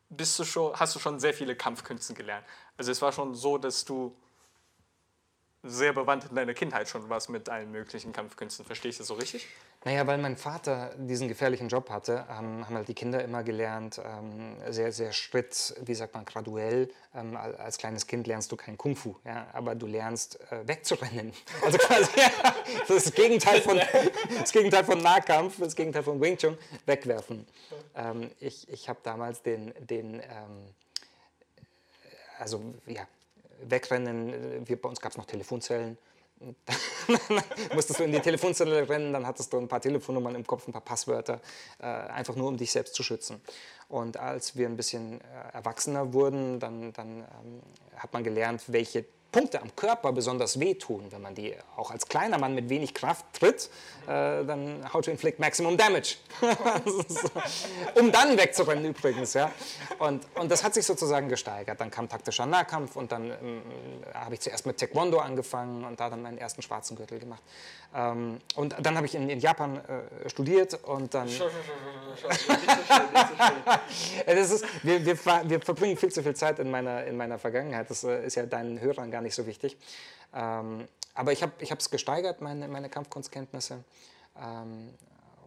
bist du schon, hast du schon sehr viele Kampfkünste gelernt. Also es war schon so, dass du sehr bewandt in deiner Kindheit schon was mit allen möglichen Kampfkünsten. Verstehe ich das so richtig? Naja, weil mein Vater diesen gefährlichen Job hatte, ähm, haben halt die Kinder immer gelernt, ähm, sehr, sehr Schritt, wie sagt man, graduell. Ähm, als kleines Kind lernst du kein Kung Fu, ja, aber du lernst äh, wegzurennen. Also quasi das, ist das, Gegenteil von, das Gegenteil von Nahkampf, das Gegenteil von Wing Chun, wegwerfen. Ähm, ich ich habe damals den, den ähm, also ja, wegrennen. Wir, bei uns gab es noch Telefonzellen. musstest du in die Telefonzelle rennen, dann hattest du ein paar Telefonnummern im Kopf, ein paar Passwörter, äh, einfach nur um dich selbst zu schützen. Und als wir ein bisschen äh, erwachsener wurden, dann, dann ähm, hat man gelernt, welche Punkte am Körper besonders wehtun, wenn man die auch als kleiner Mann mit wenig Kraft tritt, äh, dann how to inflict maximum damage. um dann wegzurennen übrigens. Ja? Und, und das hat sich sozusagen gesteigert. Dann kam taktischer Nahkampf und dann ähm, habe ich zuerst mit Taekwondo angefangen und da dann meinen ersten schwarzen Gürtel gemacht. Ähm, und dann habe ich in, in Japan äh, studiert und dann... das ist, wir, wir, wir verbringen viel zu viel Zeit in meiner, in meiner Vergangenheit. Das äh, ist ja deinen Hörern gar nicht so wichtig. Ähm, aber ich habe es gesteigert, meine, meine Kampfkunstkenntnisse, ähm,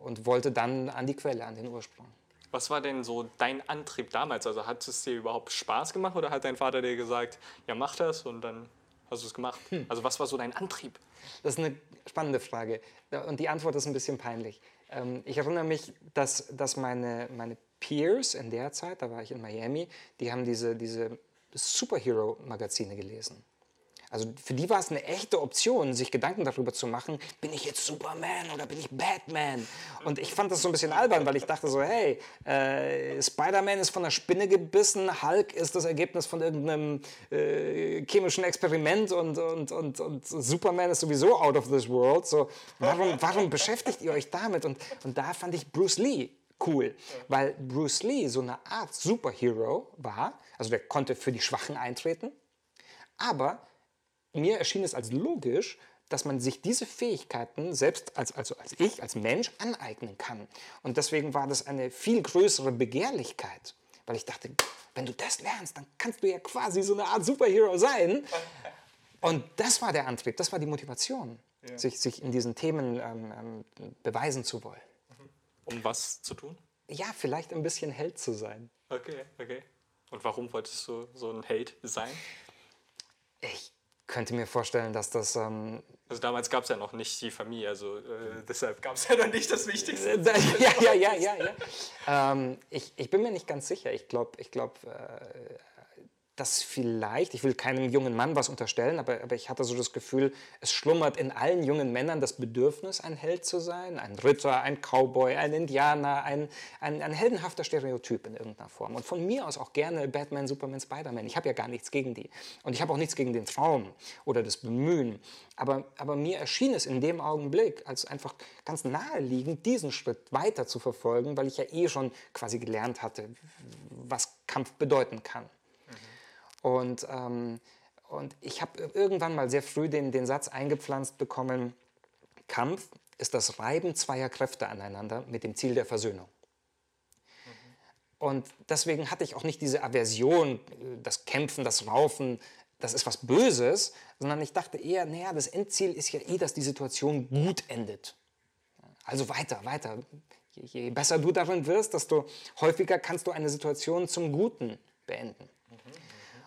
und wollte dann an die Quelle, an den Ursprung. Was war denn so dein Antrieb damals? Also hat es dir überhaupt Spaß gemacht oder hat dein Vater dir gesagt, ja mach das und dann hast du es gemacht? Hm. Also was war so dein Antrieb? Das ist eine spannende Frage und die Antwort ist ein bisschen peinlich. Ähm, ich erinnere mich, dass, dass meine, meine Peers in der Zeit, da war ich in Miami, die haben diese, diese Superhero-Magazine gelesen. Also für die war es eine echte Option, sich Gedanken darüber zu machen, bin ich jetzt Superman oder bin ich Batman? Und ich fand das so ein bisschen albern, weil ich dachte so, hey, äh, Spider-Man ist von einer Spinne gebissen, Hulk ist das Ergebnis von irgendeinem äh, chemischen Experiment und, und, und, und Superman ist sowieso out of this world. So, warum, warum beschäftigt ihr euch damit? Und, und da fand ich Bruce Lee cool, weil Bruce Lee so eine Art Superhero war, also der konnte für die Schwachen eintreten, aber mir erschien es als logisch, dass man sich diese Fähigkeiten selbst als, also als ich, als Mensch aneignen kann. Und deswegen war das eine viel größere Begehrlichkeit, weil ich dachte, wenn du das lernst, dann kannst du ja quasi so eine Art Superhero sein. Und das war der Antrieb, das war die Motivation, ja. sich, sich in diesen Themen ähm, ähm, beweisen zu wollen. Mhm. Um was zu tun? Ja, vielleicht ein bisschen Held zu sein. Okay, okay. Und warum wolltest du so ein Held sein? Ich könnte mir vorstellen, dass das. Ähm, also damals gab es ja noch nicht die Familie, also äh, deshalb gab es ja noch nicht das Wichtigste. ja, ja, ja, ja. ja. Ähm, ich, ich bin mir nicht ganz sicher. Ich glaube, ich glaub, äh, dass vielleicht, ich will keinem jungen Mann was unterstellen, aber, aber ich hatte so das Gefühl, es schlummert in allen jungen Männern das Bedürfnis, ein Held zu sein, ein Ritter, ein Cowboy, ein Indianer, ein, ein, ein heldenhafter Stereotyp in irgendeiner Form. Und von mir aus auch gerne Batman, Superman, Spider-Man. Ich habe ja gar nichts gegen die. Und ich habe auch nichts gegen den Traum oder das Bemühen. Aber, aber mir erschien es in dem Augenblick als einfach ganz naheliegend, diesen Schritt weiter zu verfolgen, weil ich ja eh schon quasi gelernt hatte, was Kampf bedeuten kann. Und, ähm, und ich habe irgendwann mal sehr früh den, den Satz eingepflanzt bekommen, Kampf ist das Reiben zweier Kräfte aneinander mit dem Ziel der Versöhnung. Und deswegen hatte ich auch nicht diese Aversion, das Kämpfen, das Raufen, das ist was Böses, sondern ich dachte eher, naja, das Endziel ist ja eh, dass die Situation gut endet. Also weiter, weiter. Je, je besser du darin wirst, desto häufiger kannst du eine Situation zum Guten beenden.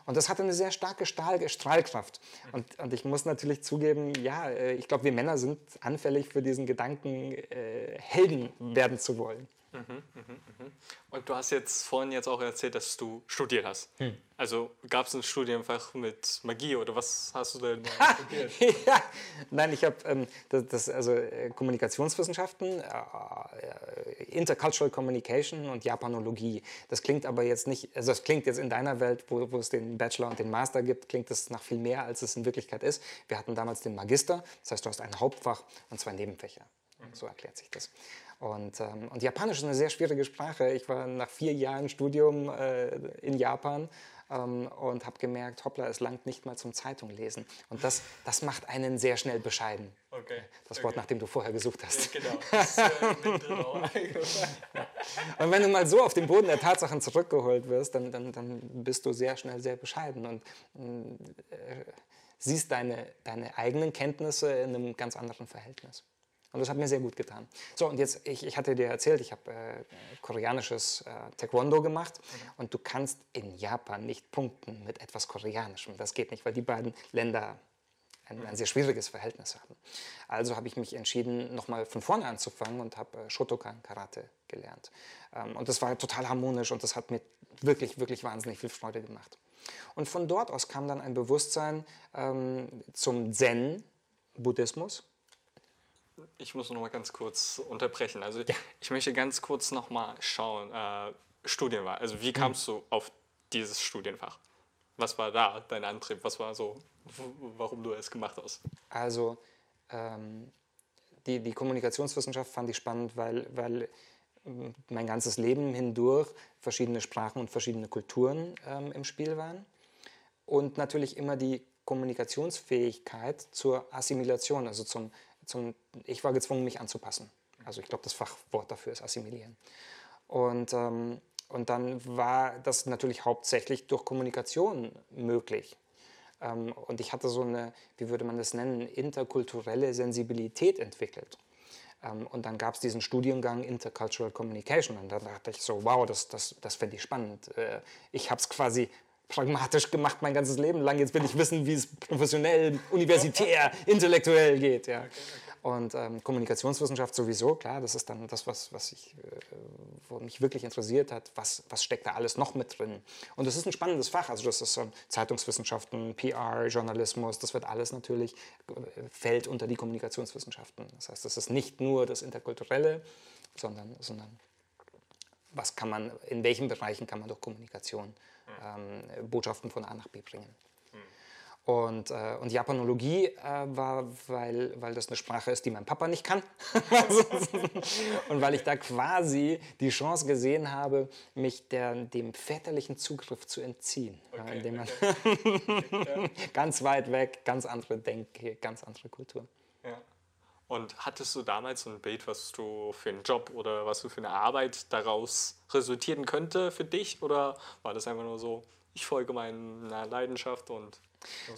Und das hatte eine sehr starke Stahl Strahlkraft. Und, und ich muss natürlich zugeben, ja, äh, ich glaube, wir Männer sind anfällig für diesen Gedanken, äh, Helden werden zu wollen. Mhm, mhm, mhm. Und du hast jetzt vorhin jetzt auch erzählt, dass du studiert hast. Hm. Also gab es ein Studienfach mit Magie oder was hast du denn studiert? ja, nein, ich habe ähm, das, das, also äh, Kommunikationswissenschaften, äh, Intercultural Communication und Japanologie. Das klingt aber jetzt nicht, also das klingt jetzt in deiner Welt, wo, wo es den Bachelor und den Master gibt, klingt das nach viel mehr, als es in Wirklichkeit ist. Wir hatten damals den Magister, das heißt, du hast ein Hauptfach und zwei Nebenfächer. So erklärt sich das. Und, ähm, und Japanisch ist eine sehr schwierige Sprache. Ich war nach vier Jahren Studium äh, in Japan ähm, und habe gemerkt, hoppla, es langt nicht mal zum Zeitung lesen. Und das, das macht einen sehr schnell bescheiden. Okay. Das Wort, okay. nach dem du vorher gesucht hast. Ja, genau. Das, äh, Und wenn du mal so auf den Boden der Tatsachen zurückgeholt wirst, dann, dann, dann bist du sehr schnell sehr bescheiden und äh, siehst deine, deine eigenen Kenntnisse in einem ganz anderen Verhältnis. Und das hat mir sehr gut getan. So, und jetzt, ich, ich hatte dir erzählt, ich habe äh, koreanisches äh, Taekwondo gemacht. Mhm. Und du kannst in Japan nicht punkten mit etwas Koreanischem. Das geht nicht, weil die beiden Länder ein, ein sehr schwieriges Verhältnis haben. Also habe ich mich entschieden, nochmal von vorne anzufangen und habe äh, Shotokan Karate gelernt. Ähm, und das war total harmonisch und das hat mir wirklich, wirklich wahnsinnig viel Freude gemacht. Und von dort aus kam dann ein Bewusstsein ähm, zum Zen-Buddhismus ich muss noch mal ganz kurz unterbrechen. Also ja. ich möchte ganz kurz noch mal schauen, äh, Studienwahl. Also wie kamst mhm. du auf dieses Studienfach? Was war da dein Antrieb? Was war so, warum du es gemacht hast? Also ähm, die, die Kommunikationswissenschaft fand ich spannend, weil, weil ähm, mein ganzes Leben hindurch verschiedene Sprachen und verschiedene Kulturen ähm, im Spiel waren. Und natürlich immer die Kommunikationsfähigkeit zur Assimilation, also zum zum, ich war gezwungen, mich anzupassen. Also ich glaube, das Fachwort dafür ist assimilieren. Und, ähm, und dann war das natürlich hauptsächlich durch Kommunikation möglich. Ähm, und ich hatte so eine, wie würde man das nennen, interkulturelle Sensibilität entwickelt. Ähm, und dann gab es diesen Studiengang Intercultural Communication. Und da dachte ich so, wow, das, das, das fände ich spannend. Äh, ich habe es quasi pragmatisch gemacht mein ganzes Leben lang. Jetzt will ich wissen, wie es professionell, universitär, intellektuell geht. Ja. Und ähm, Kommunikationswissenschaft sowieso, klar, das ist dann das, was, was ich, äh, mich wirklich interessiert hat. Was, was steckt da alles noch mit drin? Und das ist ein spannendes Fach. Also das ist ähm, Zeitungswissenschaften, PR, Journalismus, das wird alles natürlich, äh, fällt unter die Kommunikationswissenschaften. Das heißt, das ist nicht nur das Interkulturelle, sondern, sondern was kann man, in welchen Bereichen kann man durch Kommunikation ähm, Botschaften von A nach B bringen. Und, äh, und Japanologie äh, war, weil, weil das eine Sprache ist, die mein Papa nicht kann. und weil ich da quasi die Chance gesehen habe, mich der, dem väterlichen Zugriff zu entziehen. Okay, indem man okay. ganz weit weg, ganz andere Denke, ganz andere Kultur. Und hattest du damals so ein Bild, was du für einen Job oder was du für eine Arbeit daraus resultieren könnte für dich? Oder war das einfach nur so, ich folge meiner Leidenschaft und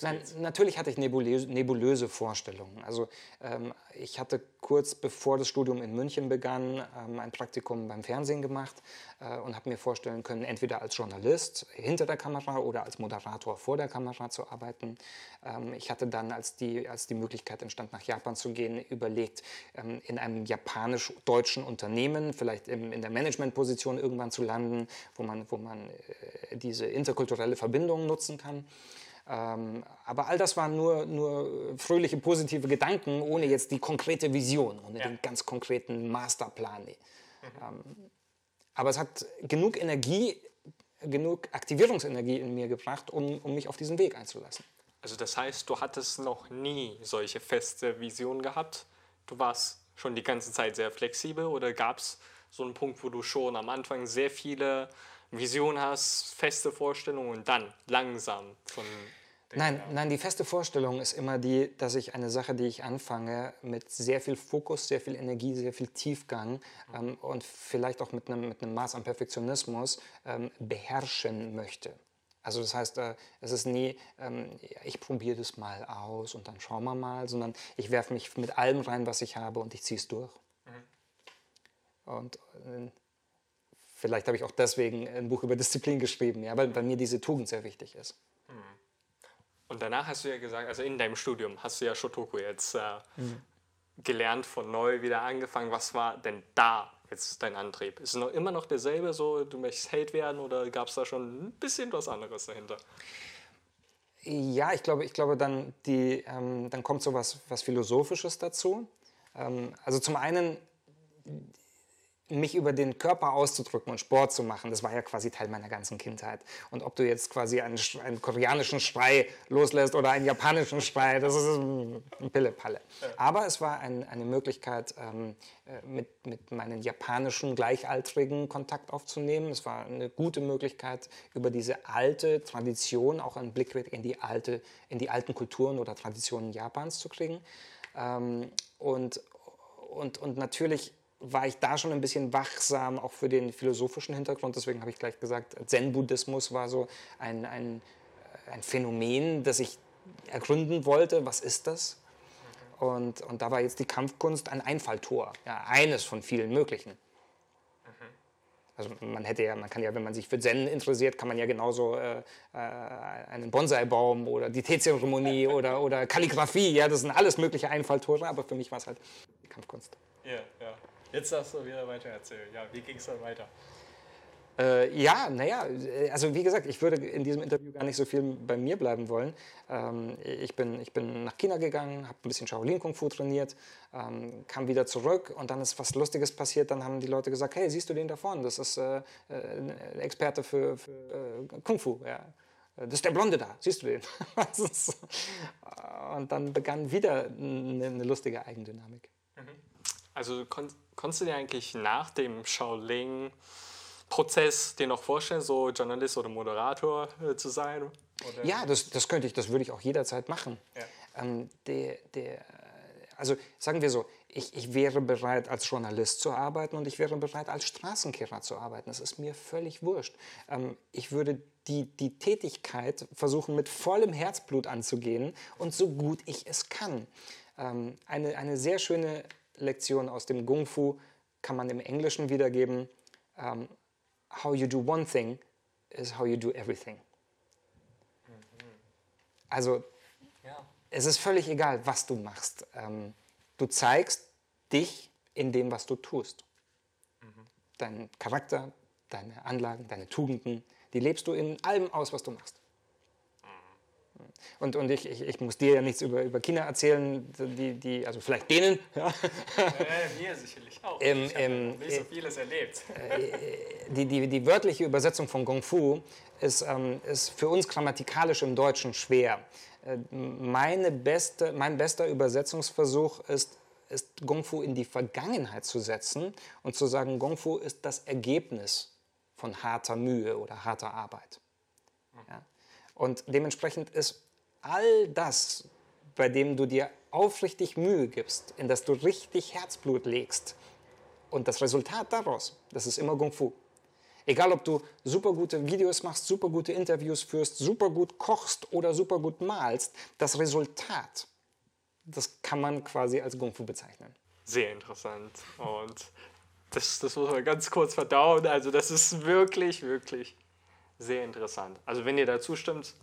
Nein, natürlich hatte ich nebulöse, nebulöse Vorstellungen. Also ähm, ich hatte kurz bevor das Studium in München begann, ähm, ein Praktikum beim Fernsehen gemacht äh, und habe mir vorstellen können, entweder als Journalist hinter der Kamera oder als Moderator vor der Kamera zu arbeiten. Ähm, ich hatte dann, als die, als die Möglichkeit entstand, nach Japan zu gehen, überlegt, ähm, in einem japanisch-deutschen Unternehmen, vielleicht im, in der Managementposition irgendwann zu landen, wo man, wo man äh, diese interkulturelle Verbindung nutzen kann. Ähm, aber all das waren nur, nur fröhliche, positive Gedanken, ohne jetzt die konkrete Vision, ohne ja. den ganz konkreten Masterplan. Mhm. Aber es hat genug Energie, genug Aktivierungsenergie in mir gebracht, um, um mich auf diesen Weg einzulassen. Also das heißt, du hattest noch nie solche feste Visionen gehabt? Du warst schon die ganze Zeit sehr flexibel oder gab es so einen Punkt, wo du schon am Anfang sehr viele Visionen hast, feste Vorstellungen und dann langsam von Nein, nein, die feste Vorstellung ist immer die, dass ich eine Sache, die ich anfange, mit sehr viel Fokus, sehr viel Energie, sehr viel Tiefgang ähm, und vielleicht auch mit einem, mit einem Maß an Perfektionismus ähm, beherrschen möchte. Also das heißt, äh, es ist nie, ähm, ich probiere das mal aus und dann schauen wir mal, sondern ich werfe mich mit allem rein, was ich habe und ich ziehe es durch. Mhm. Und äh, vielleicht habe ich auch deswegen ein Buch über Disziplin geschrieben, ja, weil, weil mir diese Tugend sehr wichtig ist. Und danach hast du ja gesagt, also in deinem Studium hast du ja Shotoku jetzt äh, mhm. gelernt, von neu wieder angefangen. Was war denn da jetzt dein Antrieb? Ist es noch immer noch derselbe, so du möchtest Held werden oder gab es da schon ein bisschen was anderes dahinter? Ja, ich glaube, ich glaube dann, die, ähm, dann kommt so was, was Philosophisches dazu. Ähm, also zum einen mich über den Körper auszudrücken und Sport zu machen, das war ja quasi Teil meiner ganzen Kindheit. Und ob du jetzt quasi einen, einen koreanischen Schrei loslässt oder einen japanischen Schrei, das ist ein Pille-Palle. Aber es war ein, eine Möglichkeit, ähm, äh, mit, mit meinen japanischen Gleichaltrigen Kontakt aufzunehmen. Es war eine gute Möglichkeit, über diese alte Tradition auch einen Blick in die, alte, in die alten Kulturen oder Traditionen Japans zu kriegen. Ähm, und, und, und natürlich war ich da schon ein bisschen wachsam, auch für den philosophischen Hintergrund. Deswegen habe ich gleich gesagt, Zen-Buddhismus war so ein, ein, äh, ein Phänomen, das ich ergründen wollte. Was ist das? Und, und da war jetzt die Kampfkunst ein Einfalltor, ja, eines von vielen möglichen. Also man hätte ja, man kann ja, wenn man sich für Zen interessiert, kann man ja genauso äh, äh einen Bonsai-Baum oder die Teezeremonie oder, oder Kalligrafie, ja, das sind alles mögliche Einfalltore, aber für mich war es halt die Kampfkunst. Ja, ja. Jetzt darfst du wieder weiter erzählen. Ja, wie ging es dann weiter? Äh, ja, naja, also wie gesagt, ich würde in diesem Interview gar nicht so viel bei mir bleiben wollen. Ähm, ich, bin, ich bin nach China gegangen, habe ein bisschen Shaolin Kung Fu trainiert, ähm, kam wieder zurück und dann ist was Lustiges passiert. Dann haben die Leute gesagt, hey, siehst du den da vorne? Das ist äh, ein Experte für, für äh, Kung Fu. Ja. Das ist der Blonde da, siehst du den? und dann begann wieder eine, eine lustige Eigendynamik. Mhm. Also kon konntest du dir eigentlich nach dem Shaolin-Prozess dir noch vorstellen, so Journalist oder Moderator äh, zu sein? Oder? Ja, das, das könnte ich, das würde ich auch jederzeit machen. Ja. Ähm, der, der, also sagen wir so, ich, ich wäre bereit, als Journalist zu arbeiten und ich wäre bereit, als Straßenkehrer zu arbeiten. Das ist mir völlig wurscht. Ähm, ich würde die, die Tätigkeit versuchen, mit vollem Herzblut anzugehen und so gut ich es kann. Ähm, eine, eine sehr schöne Lektion aus dem Kung Fu kann man im Englischen wiedergeben. Um, ähm, how you do one thing is how you do everything. Also ja. es ist völlig egal, was du machst. Ähm, du zeigst dich in dem, was du tust. Mhm. Dein Charakter, deine Anlagen, deine Tugenden, die lebst du in allem aus, was du machst. Und, und ich, ich, ich, muss dir ja nichts über, über China erzählen, die, die, also vielleicht denen. Ja. Äh, mir sicherlich auch. Ähm, ich habe ähm, nicht so vieles erlebt. Äh, die, die, die wörtliche Übersetzung von Kung Fu ist, ähm, ist für uns grammatikalisch im Deutschen schwer. Äh, meine beste, mein bester Übersetzungsversuch ist, ist Kung Fu in die Vergangenheit zu setzen und zu sagen, Kung Fu ist das Ergebnis von harter Mühe oder harter Arbeit. Und dementsprechend ist all das, bei dem du dir aufrichtig Mühe gibst, in das du richtig Herzblut legst, und das Resultat daraus, das ist immer Kung Fu. Egal, ob du super gute Videos machst, super gute Interviews führst, super gut kochst oder super gut malst, das Resultat, das kann man quasi als Kung Fu bezeichnen. Sehr interessant. Und das, das muss man ganz kurz verdauen. Also, das ist wirklich, wirklich sehr interessant. Also wenn ihr da zustimmt,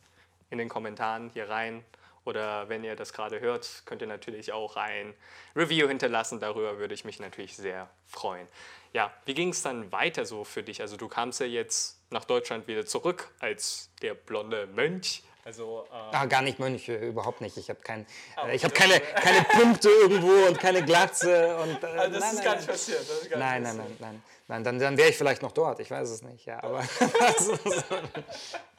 in den Kommentaren hier rein oder wenn ihr das gerade hört, könnt ihr natürlich auch ein Review hinterlassen. Darüber würde ich mich natürlich sehr freuen. Ja, wie ging es dann weiter so für dich? Also du kamst ja jetzt nach Deutschland wieder zurück als der blonde Mönch. Also, äh ah, gar nicht Mönch, überhaupt nicht. Ich habe kein, äh, ich hab keine, keine Punkte irgendwo und keine Glatze. Und, äh, also das nein, ist nein, gar nicht passiert. Gar nein, nicht nein, nein, nein, nein. Dann, dann wäre ich vielleicht noch dort, ich weiß es nicht. Ja, aber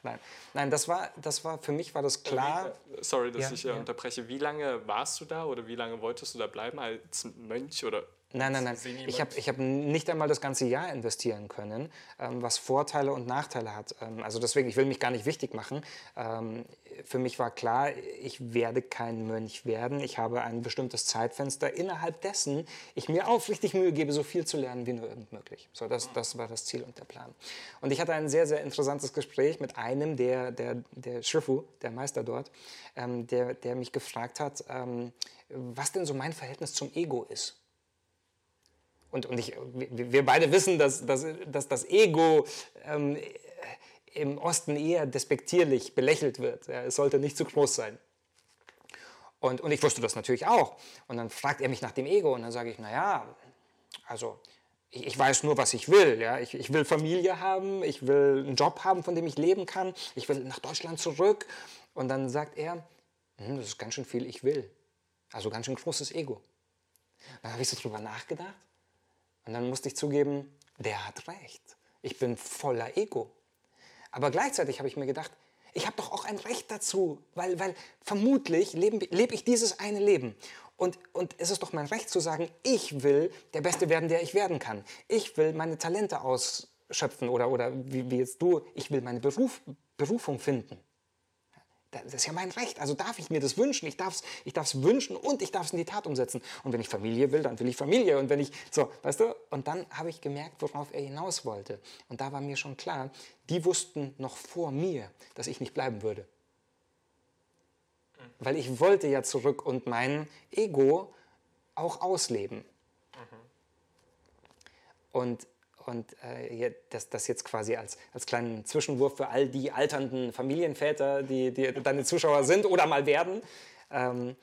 nein, nein das, war, das war, für mich war das klar. Wie, sorry, dass ja, ich äh, ja. unterbreche. Wie lange warst du da oder wie lange wolltest du da bleiben als Mönch oder Nein, nein, nein. Ich habe ich hab nicht einmal das ganze Jahr investieren können, ähm, was Vorteile und Nachteile hat. Ähm, also deswegen, ich will mich gar nicht wichtig machen. Ähm, für mich war klar, ich werde kein Mönch werden. Ich habe ein bestimmtes Zeitfenster, innerhalb dessen ich mir aufrichtig Mühe gebe, so viel zu lernen wie nur irgend möglich. So, das, das war das Ziel und der Plan. Und ich hatte ein sehr, sehr interessantes Gespräch mit einem der, der, der Shifu, der Meister dort, ähm, der, der mich gefragt hat, ähm, was denn so mein Verhältnis zum Ego ist und, und ich, wir beide wissen, dass, dass, dass das Ego ähm, im Osten eher despektierlich belächelt wird. Ja, es sollte nicht zu groß sein. Und, und ich wusste das natürlich auch. Und dann fragt er mich nach dem Ego und dann sage ich, naja, also ich, ich, weiß nur, was ich will. Ja? Ich, ich will Familie haben, ich will einen Job haben, von dem ich leben kann, ich will nach Deutschland zurück. Und dann sagt er, hm, das ist ganz schön viel, ich will. Also ganz schön großes Ego. Dann habe ich so drüber nachgedacht und dann musste ich zugeben, der hat recht. Ich bin voller Ego. Aber gleichzeitig habe ich mir gedacht, ich habe doch auch ein Recht dazu, weil, weil vermutlich lebe, lebe ich dieses eine Leben. Und, und es ist doch mein Recht zu sagen, ich will der Beste werden, der ich werden kann. Ich will meine Talente ausschöpfen oder, oder wie, wie jetzt du, ich will meine Beruf, Berufung finden. Das ist ja mein Recht, also darf ich mir das wünschen. Ich darf es ich darf's wünschen und ich darf es in die Tat umsetzen. Und wenn ich Familie will, dann will ich Familie. Und wenn ich, so, weißt du? Und dann habe ich gemerkt, worauf er hinaus wollte. Und da war mir schon klar, die wussten noch vor mir, dass ich nicht bleiben würde. Weil ich wollte ja zurück und mein Ego auch ausleben. Mhm. Und und äh, das, das jetzt quasi als, als kleinen Zwischenwurf für all die alternden Familienväter, die, die deine Zuschauer sind oder mal werden. Ähm,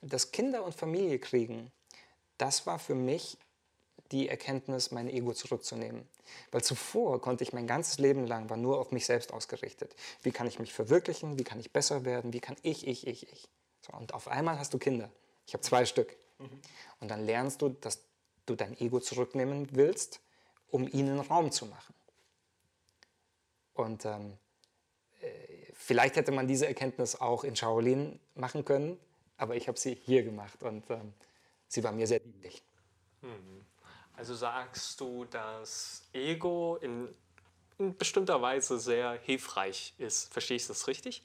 das Kinder und Familie kriegen, das war für mich die Erkenntnis, mein Ego zurückzunehmen. Weil zuvor konnte ich mein ganzes Leben lang, war nur auf mich selbst ausgerichtet. Wie kann ich mich verwirklichen? Wie kann ich besser werden? Wie kann ich, ich, ich, ich? So, und auf einmal hast du Kinder. Ich habe zwei Stück. Mhm. Und dann lernst du, dass du dein Ego zurücknehmen willst um ihnen Raum zu machen. Und ähm, äh, vielleicht hätte man diese Erkenntnis auch in Shaolin machen können, aber ich habe sie hier gemacht und ähm, sie war mir sehr dienlich. Mhm. Also sagst du, dass Ego in, in, bestimmter Weise sehr hilfreich ist. Verstehst du das richtig?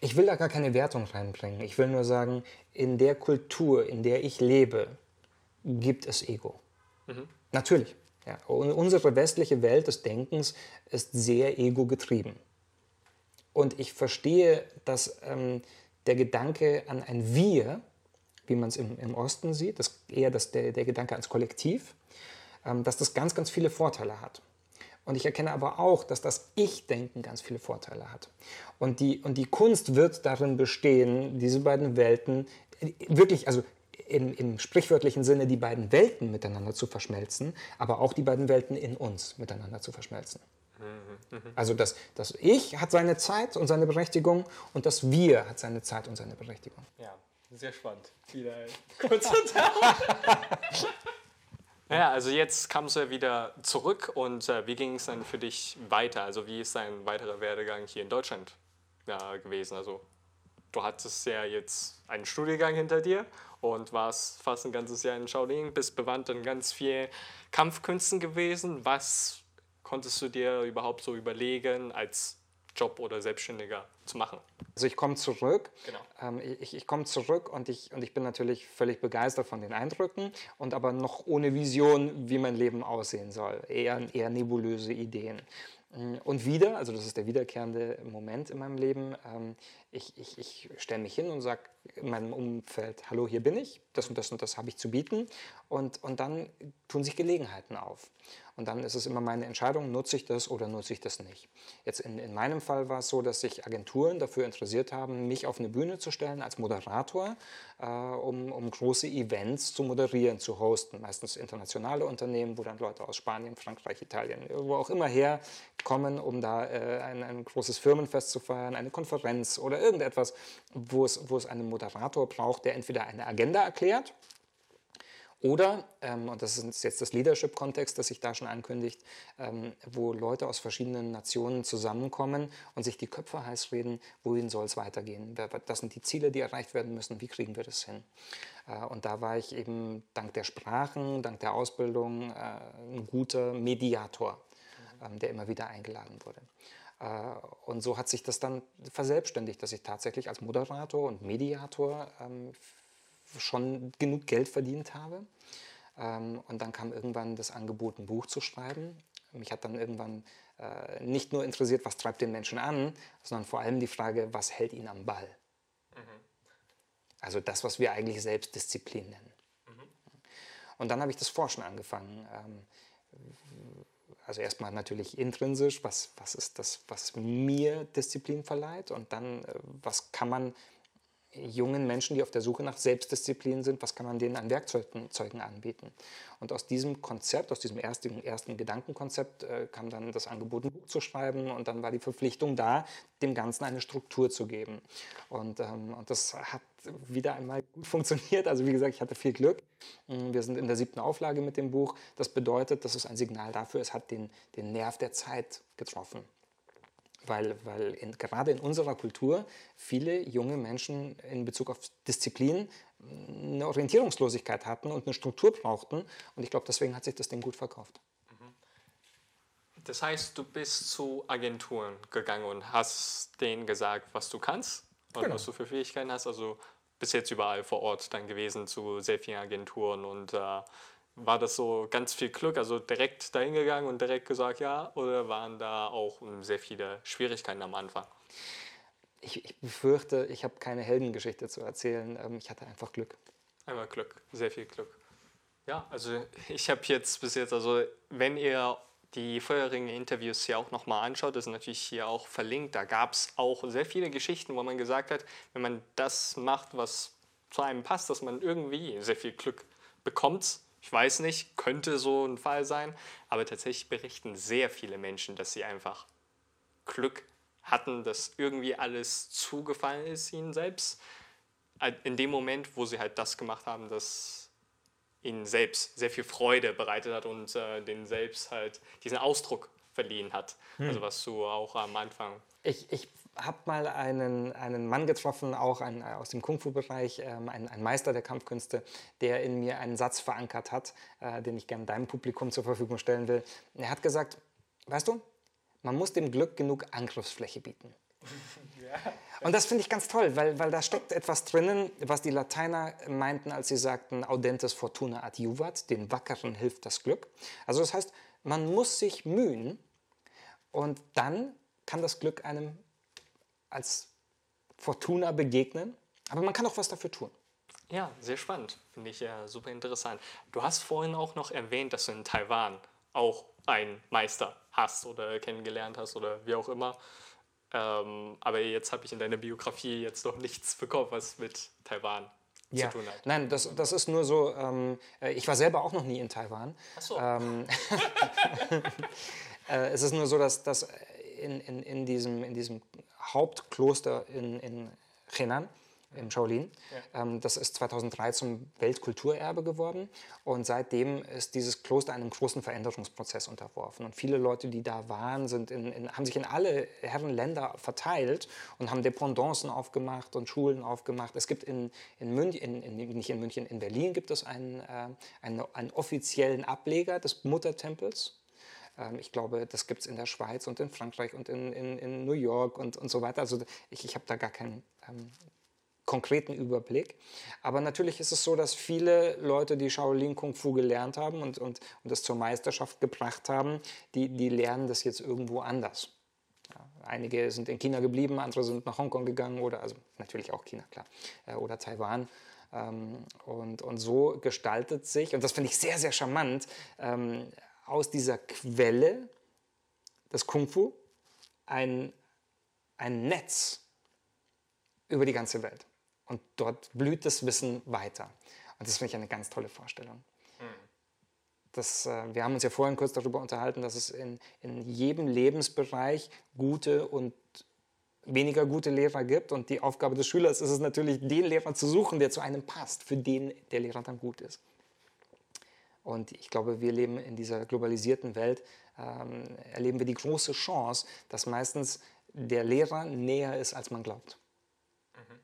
Ich will da gar keine Wertung reinbringen. Ich will nur sagen, in der Kultur, in der ich lebe, gibt es Ego. Mhm. Natürlich. Ja, unsere westliche Welt des Denkens ist sehr ego-getrieben. Und ich verstehe, dass ähm, der Gedanke an ein Wir, wie man es im, im, Osten sieht, das eher das, der, der Gedanke ans Kollektiv, ähm, dass das ganz, ganz viele Vorteile hat. Und ich erkenne aber auch, dass das Ich-Denken ganz viele Vorteile hat. Und die, und die Kunst wird darin bestehen, diese beiden Welten äh, wirklich, also im, im, sprichwörtlichen Sinne die beiden Welten miteinander zu verschmelzen, aber auch die beiden Welten in uns miteinander zu verschmelzen. Mhm, also das, das Ich hat seine Zeit und seine Berechtigung und das Wir hat seine Zeit und seine Berechtigung. Ja, sehr spannend. Wieder kurz Ja, also jetzt kamst du ja wieder zurück und äh, wie ging es dann für dich weiter? Also wie ist dein weiterer Werdegang hier in Deutschland ja, gewesen? Also du hattest ja jetzt einen Studiengang hinter dir und warst fast ein ganzes Jahr in Shaolin, bist bewandt in ganz vielen Kampfkünsten gewesen. Was konntest du dir überhaupt so überlegen, als Job oder Selbstständiger zu machen? Also ich komme zurück. Genau. Ähm, ich, ich komme zurück und ich, und ich bin natürlich völlig begeistert von den Eindrücken und aber noch ohne Vision, wie mein Leben aussehen soll. Eher, eher nebulöse Ideen. Mm, und wieder, also das ist der wiederkehrende Moment in meinem Leben, ähm, ich, ich, ich stelle mich hin und sage in meinem Umfeld, hallo, hier bin ich, das und das und das habe ich zu bieten. Und, und dann tun sich Gelegenheiten auf. Und dann ist es immer meine Entscheidung, nutze ich das oder nutze ich das nicht. Jetzt in, in meinem Fall war es so, dass sich Agenturen dafür interessiert haben, mich auf eine Bühne zu stellen als Moderator, äh, um, um große Events zu moderieren, zu hosten. Meistens internationale Unternehmen, wo dann Leute aus Spanien, Frankreich, Italien, wo auch immer her kommen, um da äh, ein, ein großes Firmenfest zu feiern, eine Konferenz oder irgendetwas, wo es, wo es einen Moderator braucht, der entweder eine Agenda erklärt, oder, ähm, und das ist jetzt das Leadership-Kontext, das sich da schon ankündigt, ähm, wo Leute aus verschiedenen Nationen zusammenkommen und sich die Köpfe heiß reden, wohin soll es weitergehen? Das sind die Ziele, die erreicht werden müssen, wie kriegen wir das hin? Äh, und da war ich eben dank der Sprachen, dank der Ausbildung äh, ein guter Mediator, ähm, der immer wieder eingeladen wurde. Äh, und so hat sich das dann verselbstständigt, dass ich tatsächlich als Moderator und Mediator ähm, schon genug Geld verdient habe. Ähm, und dann kam irgendwann das Angebot, ein Buch zu schreiben. Mich hat dann irgendwann äh, nicht nur interessiert, was treibt den Menschen an, sondern vor allem die Frage, was hält ihn am Ball. Mhm. Also das, was wir eigentlich Selbstdisziplin nennen. Mhm. Und dann habe ich das Forschen angefangen. Ähm, also erstmal natürlich intrinsisch, was, was ist das, was mir Disziplin verleiht und dann, äh, was kann man jungen Menschen, die auf der Suche nach Selbstdisziplin sind, was kann man denen an Werkzeugen anbieten. Und aus diesem Konzept, aus diesem ersten, ersten Gedankenkonzept äh, kam dann das Angebot, ein Buch zu schreiben und dann war die Verpflichtung da, dem Ganzen eine Struktur zu geben. Und, ähm, und das hat wieder einmal gut funktioniert. Also wie gesagt, ich hatte viel Glück. Mm, wir sind in der siebten Auflage mit dem Buch. Das bedeutet, das ist ein Signal dafür, es hat den, den Nerv der Zeit getroffen weil, weil in, gerade in unserer Kultur viele junge Menschen in Bezug auf Disziplin eine Orientierungslosigkeit hatten und eine Struktur brauchten. Und ich glaube, deswegen hat sich das Ding gut verkauft. Das heißt, du bist zu Agenturen gegangen und hast denen gesagt, was du kannst und genau. was du für Fähigkeiten hast. Also bis jetzt überall vor Ort dann gewesen zu sehr vielen Agenturen und äh, war das so ganz viel Glück, also direkt dahin gegangen und direkt gesagt ja, oder waren da auch sehr viele Schwierigkeiten am Anfang? Ich, ich befürchte, ich habe keine Heldengeschichte zu erzählen. Ähm, ich hatte einfach Glück. Einmal Glück, sehr viel Glück. Ja, also ich habe jetzt bis jetzt, also wenn ihr die vorherigen Interviews hier auch nochmal anschaut, das ist natürlich hier auch verlinkt, da gab es auch sehr viele Geschichten, wo man gesagt hat, wenn man das macht, was zu einem passt, dass man irgendwie sehr viel Glück bekommt ich weiß nicht, könnte so ein Fall sein, aber tatsächlich berichten sehr viele Menschen, dass sie einfach Glück hatten, dass irgendwie alles zugefallen ist ihnen selbst. In dem Moment, wo sie halt das gemacht haben, das ihnen selbst sehr viel Freude bereitet hat und äh, den selbst halt diesen Ausdruck verliehen hat. Hm. Also was du auch am Anfang. Ich, ich habe mal einen, einen Mann getroffen, auch ein, aus dem Kung-Fu-Bereich, ähm, ein, ein, Meister der Kampfkünste, der in mir einen Satz verankert hat, äh, den ich gerne deinem Publikum zur Verfügung stellen will. Er hat gesagt, weißt du, man muss dem Glück genug Angriffsfläche bieten. Und das finde ich ganz toll, weil, weil da steckt etwas drinnen, was die Lateiner meinten, als sie sagten, audentes fortuna adjuvat, den Wackeren hilft das Glück. Also das heißt, man muss sich mühen und dann kann das Glück einem als Fortuna begegnen, aber man kann auch was dafür tun. Ja, sehr spannend. Finde ich ja super interessant. Du hast vorhin auch noch erwähnt, dass du in Taiwan auch einen Meister hast oder kennengelernt hast oder wie auch immer. Ähm, aber jetzt habe ich in deiner Biografie jetzt noch nichts bekommen, was mit Taiwan ja. zu tun hat. Nein, das, das ist nur so, ähm, äh, ich war selber auch noch nie in Taiwan. Ach so. Ähm, äh, es ist nur so, dass, dass in, in, in, diesem, in diesem Hauptkloster in, in Henan, im Shaolin. Ja. Ähm, das ist 2003 zum Weltkulturerbe geworden und seitdem ist dieses Kloster einem großen Veränderungsprozess unterworfen. Und viele Leute, die da waren, sind in, in, haben sich in alle Herrenländer verteilt und haben Dependancen aufgemacht und Schulen aufgemacht. Es gibt in, in München, in, nicht in München, in Berlin gibt es einen, äh, einen, einen offiziellen Ableger des Muttertempels ich glaube, das gibt es in der Schweiz und in Frankreich und in, in, in New York und, und so weiter. Also ich, ich habe da gar keinen ähm, konkreten Überblick. Aber natürlich ist es so, dass viele Leute, die Shaolin Kung Fu gelernt haben und, und, und das zur Meisterschaft gebracht haben, die, die lernen das jetzt irgendwo anders. Ja, einige sind in China geblieben, andere sind nach Hongkong gegangen oder, also natürlich auch China, klar, äh, oder Taiwan. Ähm, und, und so gestaltet sich, und das finde ich sehr, sehr charmant, ähm, aus dieser Quelle des Kung Fu ein, ein Netz über die ganze Welt. Und dort blüht das Wissen weiter. Und das finde ich eine ganz tolle Vorstellung. Das, äh, wir haben uns ja vorhin kurz darüber unterhalten, dass es in, in jedem Lebensbereich gute und weniger gute Lehrer gibt. Und die Aufgabe des Schülers ist es natürlich, den Lehrer zu suchen, der zu einem passt, für den der Lehrer dann gut ist. Und ich glaube, wir leben in dieser globalisierten Welt, ähm, erleben wir die große Chance, dass meistens der Lehrer näher ist, als man glaubt. Mhm.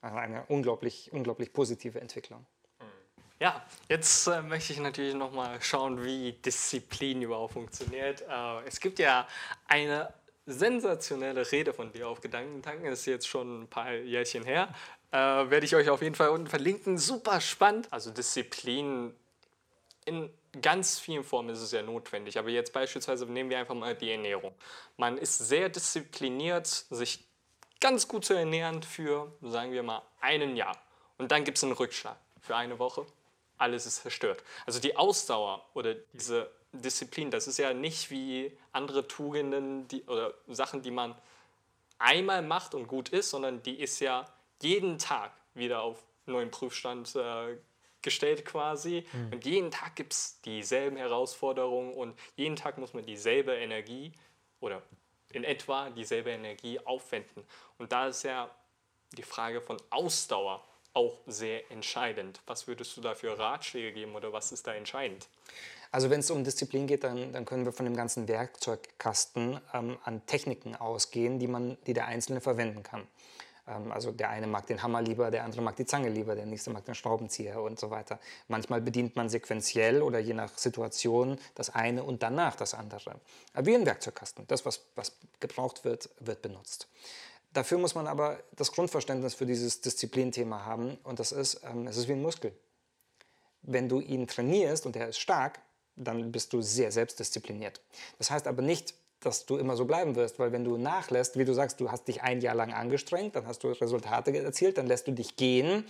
Also eine unglaublich, unglaublich positive Entwicklung. Mhm. Ja, jetzt äh, möchte ich natürlich noch mal schauen, wie Disziplin überhaupt funktioniert. Äh, es gibt ja eine sensationelle Rede von dir auf Gedankentanken, das ist jetzt schon ein paar Jährchen her. Äh, werde ich euch auf jeden Fall unten verlinken. Super spannend. Also Disziplin in ganz vielen Formen ist es ja notwendig. Aber jetzt beispielsweise nehmen wir einfach mal die Ernährung. Man ist sehr diszipliniert, sich ganz gut zu ernähren für, sagen wir mal, einen Jahr. Und dann gibt es einen Rückschlag für eine Woche, alles ist zerstört. Also die Ausdauer oder diese Disziplin, das ist ja nicht wie andere Tugenden die, oder Sachen, die man einmal macht und gut ist, sondern die ist ja jeden Tag wieder auf neuen Prüfstand äh, gestellt quasi. Mhm. Und jeden Tag gibt es dieselben Herausforderungen und jeden Tag muss man dieselbe Energie oder in etwa dieselbe Energie aufwenden. Und da ist ja die Frage von Ausdauer auch sehr entscheidend. Was würdest du da für Ratschläge geben oder was ist da entscheidend? Also wenn es um Disziplin geht, dann, dann, können wir von dem ganzen Werkzeugkasten ähm, an Techniken ausgehen, die, man, die der Einzelne verwenden kann. Ähm, also der eine mag den Hammer lieber, der andere mag die Zange lieber, der nächste mag den Schraubenzieher und so weiter. Manchmal bedient man sequenziell oder je nach Situation das eine und danach das andere. Wie ein Werkzeugkasten. Das, was, was gebraucht wird, wird benutzt. Dafür muss man aber das Grundverständnis für dieses Disziplinthema haben und das ist, ähm, es ist wie ein Muskel. Wenn du ihn trainierst und er ist stark, dann bist du sehr selbstdiszipliniert. Das heißt aber nicht, dass du immer so bleiben wirst, weil wenn du nachlässt, wie du sagst, du hast dich ein Jahr lang angestrengt, dann hast du Resultate erzielt, dann lässt du dich gehen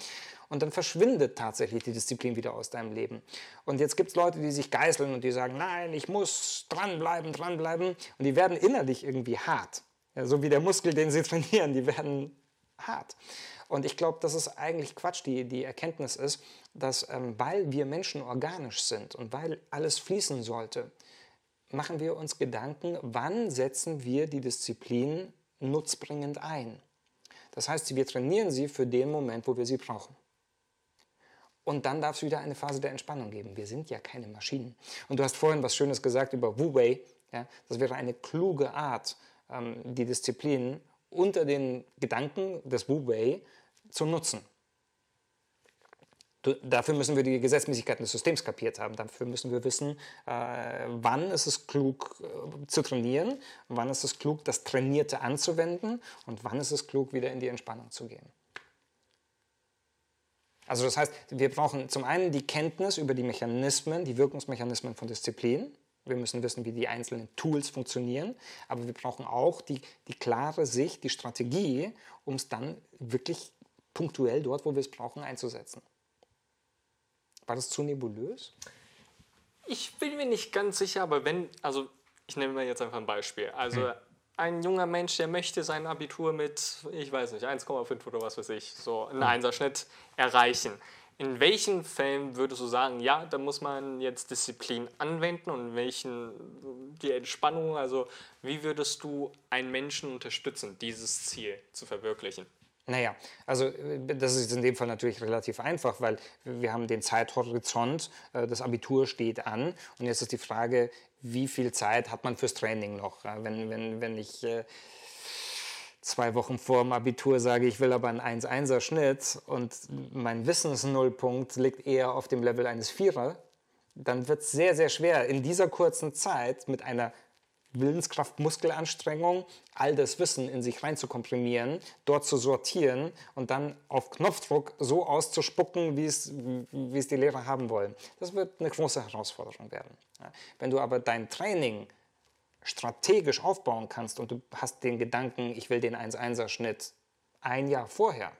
und dann verschwindet tatsächlich die Disziplin wieder aus deinem Leben. Und jetzt gibt es Leute, die sich geißeln und die sagen, nein, ich muss dranbleiben, dranbleiben und die werden innerlich irgendwie hart. Ja, so wie der Muskel, den sie trainieren, die werden hart. Und ich glaube, dass es eigentlich Quatsch, die, die Erkenntnis ist, dass ähm, weil wir Menschen organisch sind und weil alles fließen sollte, machen wir uns Gedanken, wann setzen wir die Disziplin nutzbringend ein. Das heißt, wir trainieren sie für den Moment, wo wir sie brauchen. Und dann darf es wieder eine Phase der Entspannung geben. Wir sind ja keine Maschinen. Und du hast vorhin was Schönes gesagt über Wu Wei. Ja? Das wäre eine kluge Art, ähm, die Disziplin unter den Gedanken des Wu Wei zu nutzen. Dafür müssen wir die Gesetzmäßigkeiten des Systems kapiert haben. Dafür müssen wir wissen, äh, wann ist es klug äh, zu trainieren, wann ist es klug, das Trainierte anzuwenden und wann ist es klug, wieder in die Entspannung zu gehen. Also das heißt, wir brauchen zum einen die Kenntnis über die Mechanismen, die Wirkungsmechanismen von Disziplin. Wir müssen wissen, wie die einzelnen Tools funktionieren, aber wir brauchen auch die, die klare Sicht, die Strategie, um es dann wirklich punktuell dort, wo wir es brauchen, einzusetzen. War das zu nebulös? Ich bin mir nicht ganz sicher, aber wenn, also ich nehme mir jetzt einfach ein Beispiel. Also hm. ein junger Mensch, der möchte sein Abitur mit, ich weiß nicht, 1,5 oder was weiß ich, so einen hm. Einserschnitt erreichen. In welchen Fällen würdest du sagen, ja, da muss man jetzt Disziplin anwenden und in welchen die Entspannung, also wie würdest du einen Menschen unterstützen, dieses Ziel zu verwirklichen? Naja, also äh, das ist in dem Fall natürlich relativ einfach, weil wir haben den Zeithorizont, äh, das Abitur steht an und jetzt ist die Frage, wie viel Zeit hat man fürs Training noch? Wenn, wenn, wenn ich äh, zwei Wochen vor dem Abitur sage, ich will aber einen 1-1er Schnitt und mein Wissensnullpunkt liegt eher auf dem Level eines Vierer, dann wird es sehr, sehr schwer, in dieser kurzen Zeit mit einer Willenskraft, Muskelanstrengung, all das Wissen in sich rein zu komprimieren, dort zu sortieren und dann auf Knopfdruck so auszuspucken, wie es, wie es die Lehrer haben wollen. Das wird eine große Herausforderung werden. Wenn du aber dein Training strategisch aufbauen kannst und du hast den Gedanken, ich will den 1-1er-Schnitt ein Jahr vorher,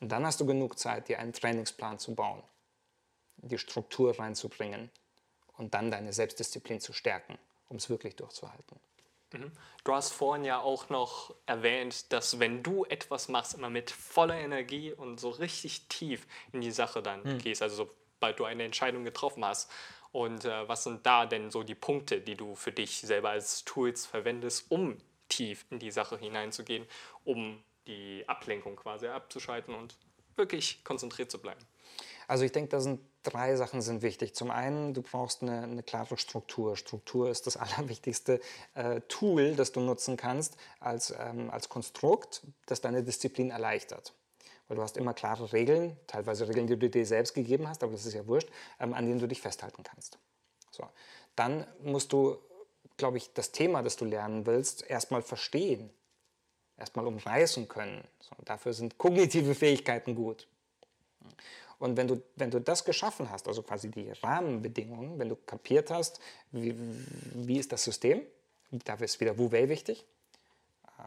und dann hast du genug Zeit, dir einen Trainingsplan zu bauen, die Struktur reinzubringen und dann deine Selbstdisziplin zu stärken um es wirklich durchzuhalten. Mhm. Du hast vorhin ja auch noch erwähnt, dass wenn du etwas machst, immer mit voller Energie und so richtig tief in die Sache dann mhm. gehst, also sobald du eine Entscheidung getroffen hast. Und äh, was sind da denn so die Punkte, die du für dich selber als Tools verwendest, um tief in die Sache hineinzugehen, um die Ablenkung quasi abzuschalten und wirklich konzentriert zu bleiben? Also ich denke, da sind drei Sachen sind wichtig. Zum einen, du brauchst eine, eine klare Struktur. Struktur ist das allerwichtigste äh, Tool, das du nutzen kannst als, ähm, als Konstrukt, das deine Disziplin erleichtert. Weil du hast immer klare Regeln, teilweise Regeln, die du dir selbst gegeben hast, aber das ist ja wurscht, ähm, an denen du dich festhalten kannst. So. Dann musst du, glaube ich, das Thema, das du lernen willst, erstmal verstehen, erstmal umreißen können. So, dafür sind kognitive Fähigkeiten gut. Und wenn du, wenn du das geschaffen hast, also quasi die Rahmenbedingungen, wenn du kapiert hast, wie, wie ist das System, dafür ist wieder Wu Wei wichtig, äh,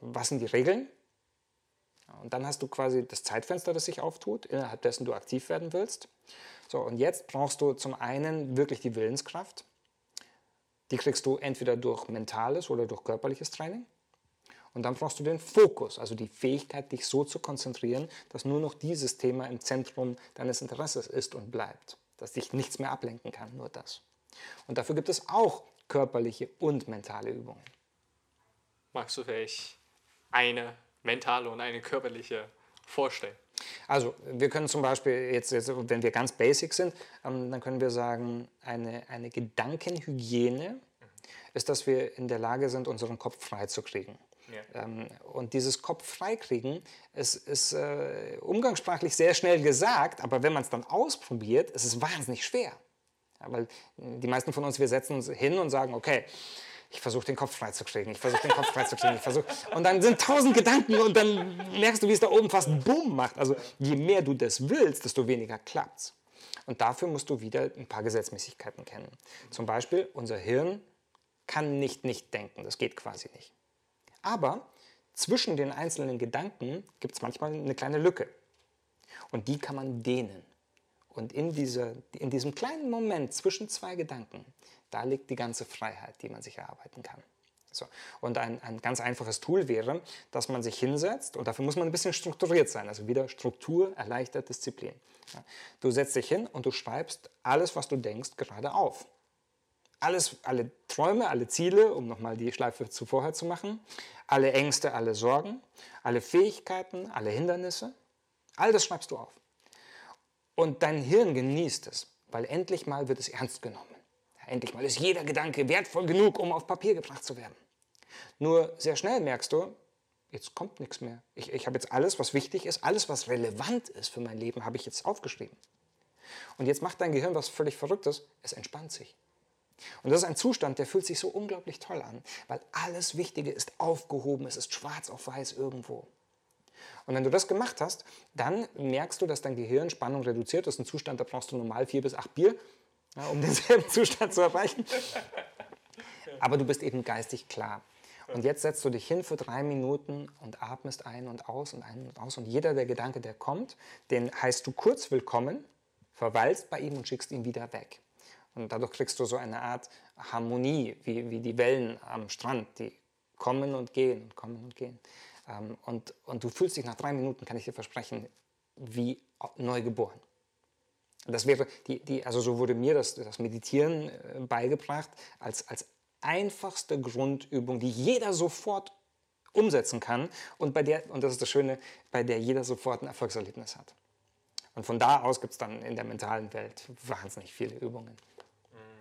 was sind die Regeln, Und dann hast du quasi das Zeitfenster, das sich auftut, innerhalb dessen du aktiv werden willst. So, und jetzt brauchst du zum einen wirklich die Willenskraft. Die kriegst du entweder durch mentales oder durch körperliches Training. Und dann brauchst du den Fokus, also die Fähigkeit, dich so zu konzentrieren, dass nur noch dieses Thema im Zentrum deines Interesses ist und bleibt. Dass dich nichts mehr ablenken kann, nur das. Und dafür gibt es auch körperliche und mentale Übungen. Magst du vielleicht eine mentale und eine körperliche vorstellen? Also wir können zum Beispiel, jetzt, jetzt wenn wir ganz basic sind, ähm, dann können wir sagen, eine, eine Gedankenhygiene ist, dass wir in der Lage sind, unseren Kopf frei zu kriegen. Ja. Ähm, und dieses Kopf freikriegen ist, ist äh, umgangssprachlich sehr schnell gesagt, aber wenn man es dann ausprobiert, ist es wahnsinnig schwer. Ja, weil die meisten von uns, wir setzen uns hin und sagen, okay, ich versuche den Kopf freizukriegen, ich versuche den Kopf freizukriegen, ich versuche. Und dann sind tausend Gedanken und dann merkst du, wie es da oben fast Bumm macht. Also je mehr du das willst, desto weniger klappt's. Und dafür musst du wieder ein paar Gesetzmäßigkeiten kennen. Zum Beispiel, unser Hirn kann nicht nicht denken, das geht quasi nicht. Aber zwischen den einzelnen Gedanken gibt es manchmal eine kleine Lücke. Und die kann man dehnen. Und in, dieser, in diesem kleinen Moment zwischen zwei Gedanken, da liegt die ganze Freiheit, die man sich erarbeiten kann. So. Und ein, ein ganz einfaches Tool wäre, dass man sich hinsetzt und dafür muss man ein bisschen strukturiert sein. Also wieder Struktur erleichtert Disziplin. Ja. Du setzt dich hin und du schreibst alles, was du denkst, gerade auf. Alles, alle Träume, alle Ziele, um nochmal die Schleife zu vorher zu machen, alle Ängste, alle Sorgen, alle Fähigkeiten, alle Hindernisse, all das schreibst du auf. Und dein Hirn genießt es, weil endlich mal wird es ernst genommen. Endlich mal ist jeder Gedanke wertvoll genug, um auf Papier gebracht zu werden. Nur sehr schnell merkst du, jetzt kommt nichts mehr. Ich, ich habe jetzt alles, was wichtig ist, alles, was relevant ist für mein Leben, habe ich jetzt aufgeschrieben. Und jetzt macht dein Gehirn was völlig Verrücktes, es entspannt sich. Und das ist ein Zustand, der fühlt sich so unglaublich toll an, weil alles Wichtige ist aufgehoben, es ist schwarz auf weiß irgendwo. Und wenn du das gemacht hast, dann merkst du, dass dein Gehirn Spannung reduziert. Das ist ein Zustand, da brauchst du normal vier bis acht Bier ja, um denselben Zustand zu erreichen. Aber du bist eben geistig klar. Und jetzt setzt du dich hin für drei Minuten und atmest ein und aus und ein und aus. Und jeder der Gedanke, der kommt, den heißt du kurz willkommen, verweilst bei ihm und schickst ihn wieder weg. Und dadurch kriegst du so eine Art Harmonie, wie, wie die Wellen am Strand, die kommen und gehen und kommen und gehen. Ähm, und, und du fühlst dich nach drei Minuten, kann ich dir versprechen, wie neugeboren. Das wäre die, die, also so wurde mir das, das Meditieren äh, beigebracht als, als einfachste Grundübung, die jeder sofort umsetzen kann und bei der, und das ist das Schöne, bei der jeder sofort ein Erfolgserlebnis hat. Und von da aus gibt es dann in der mentalen Welt wahnsinnig viele Übungen.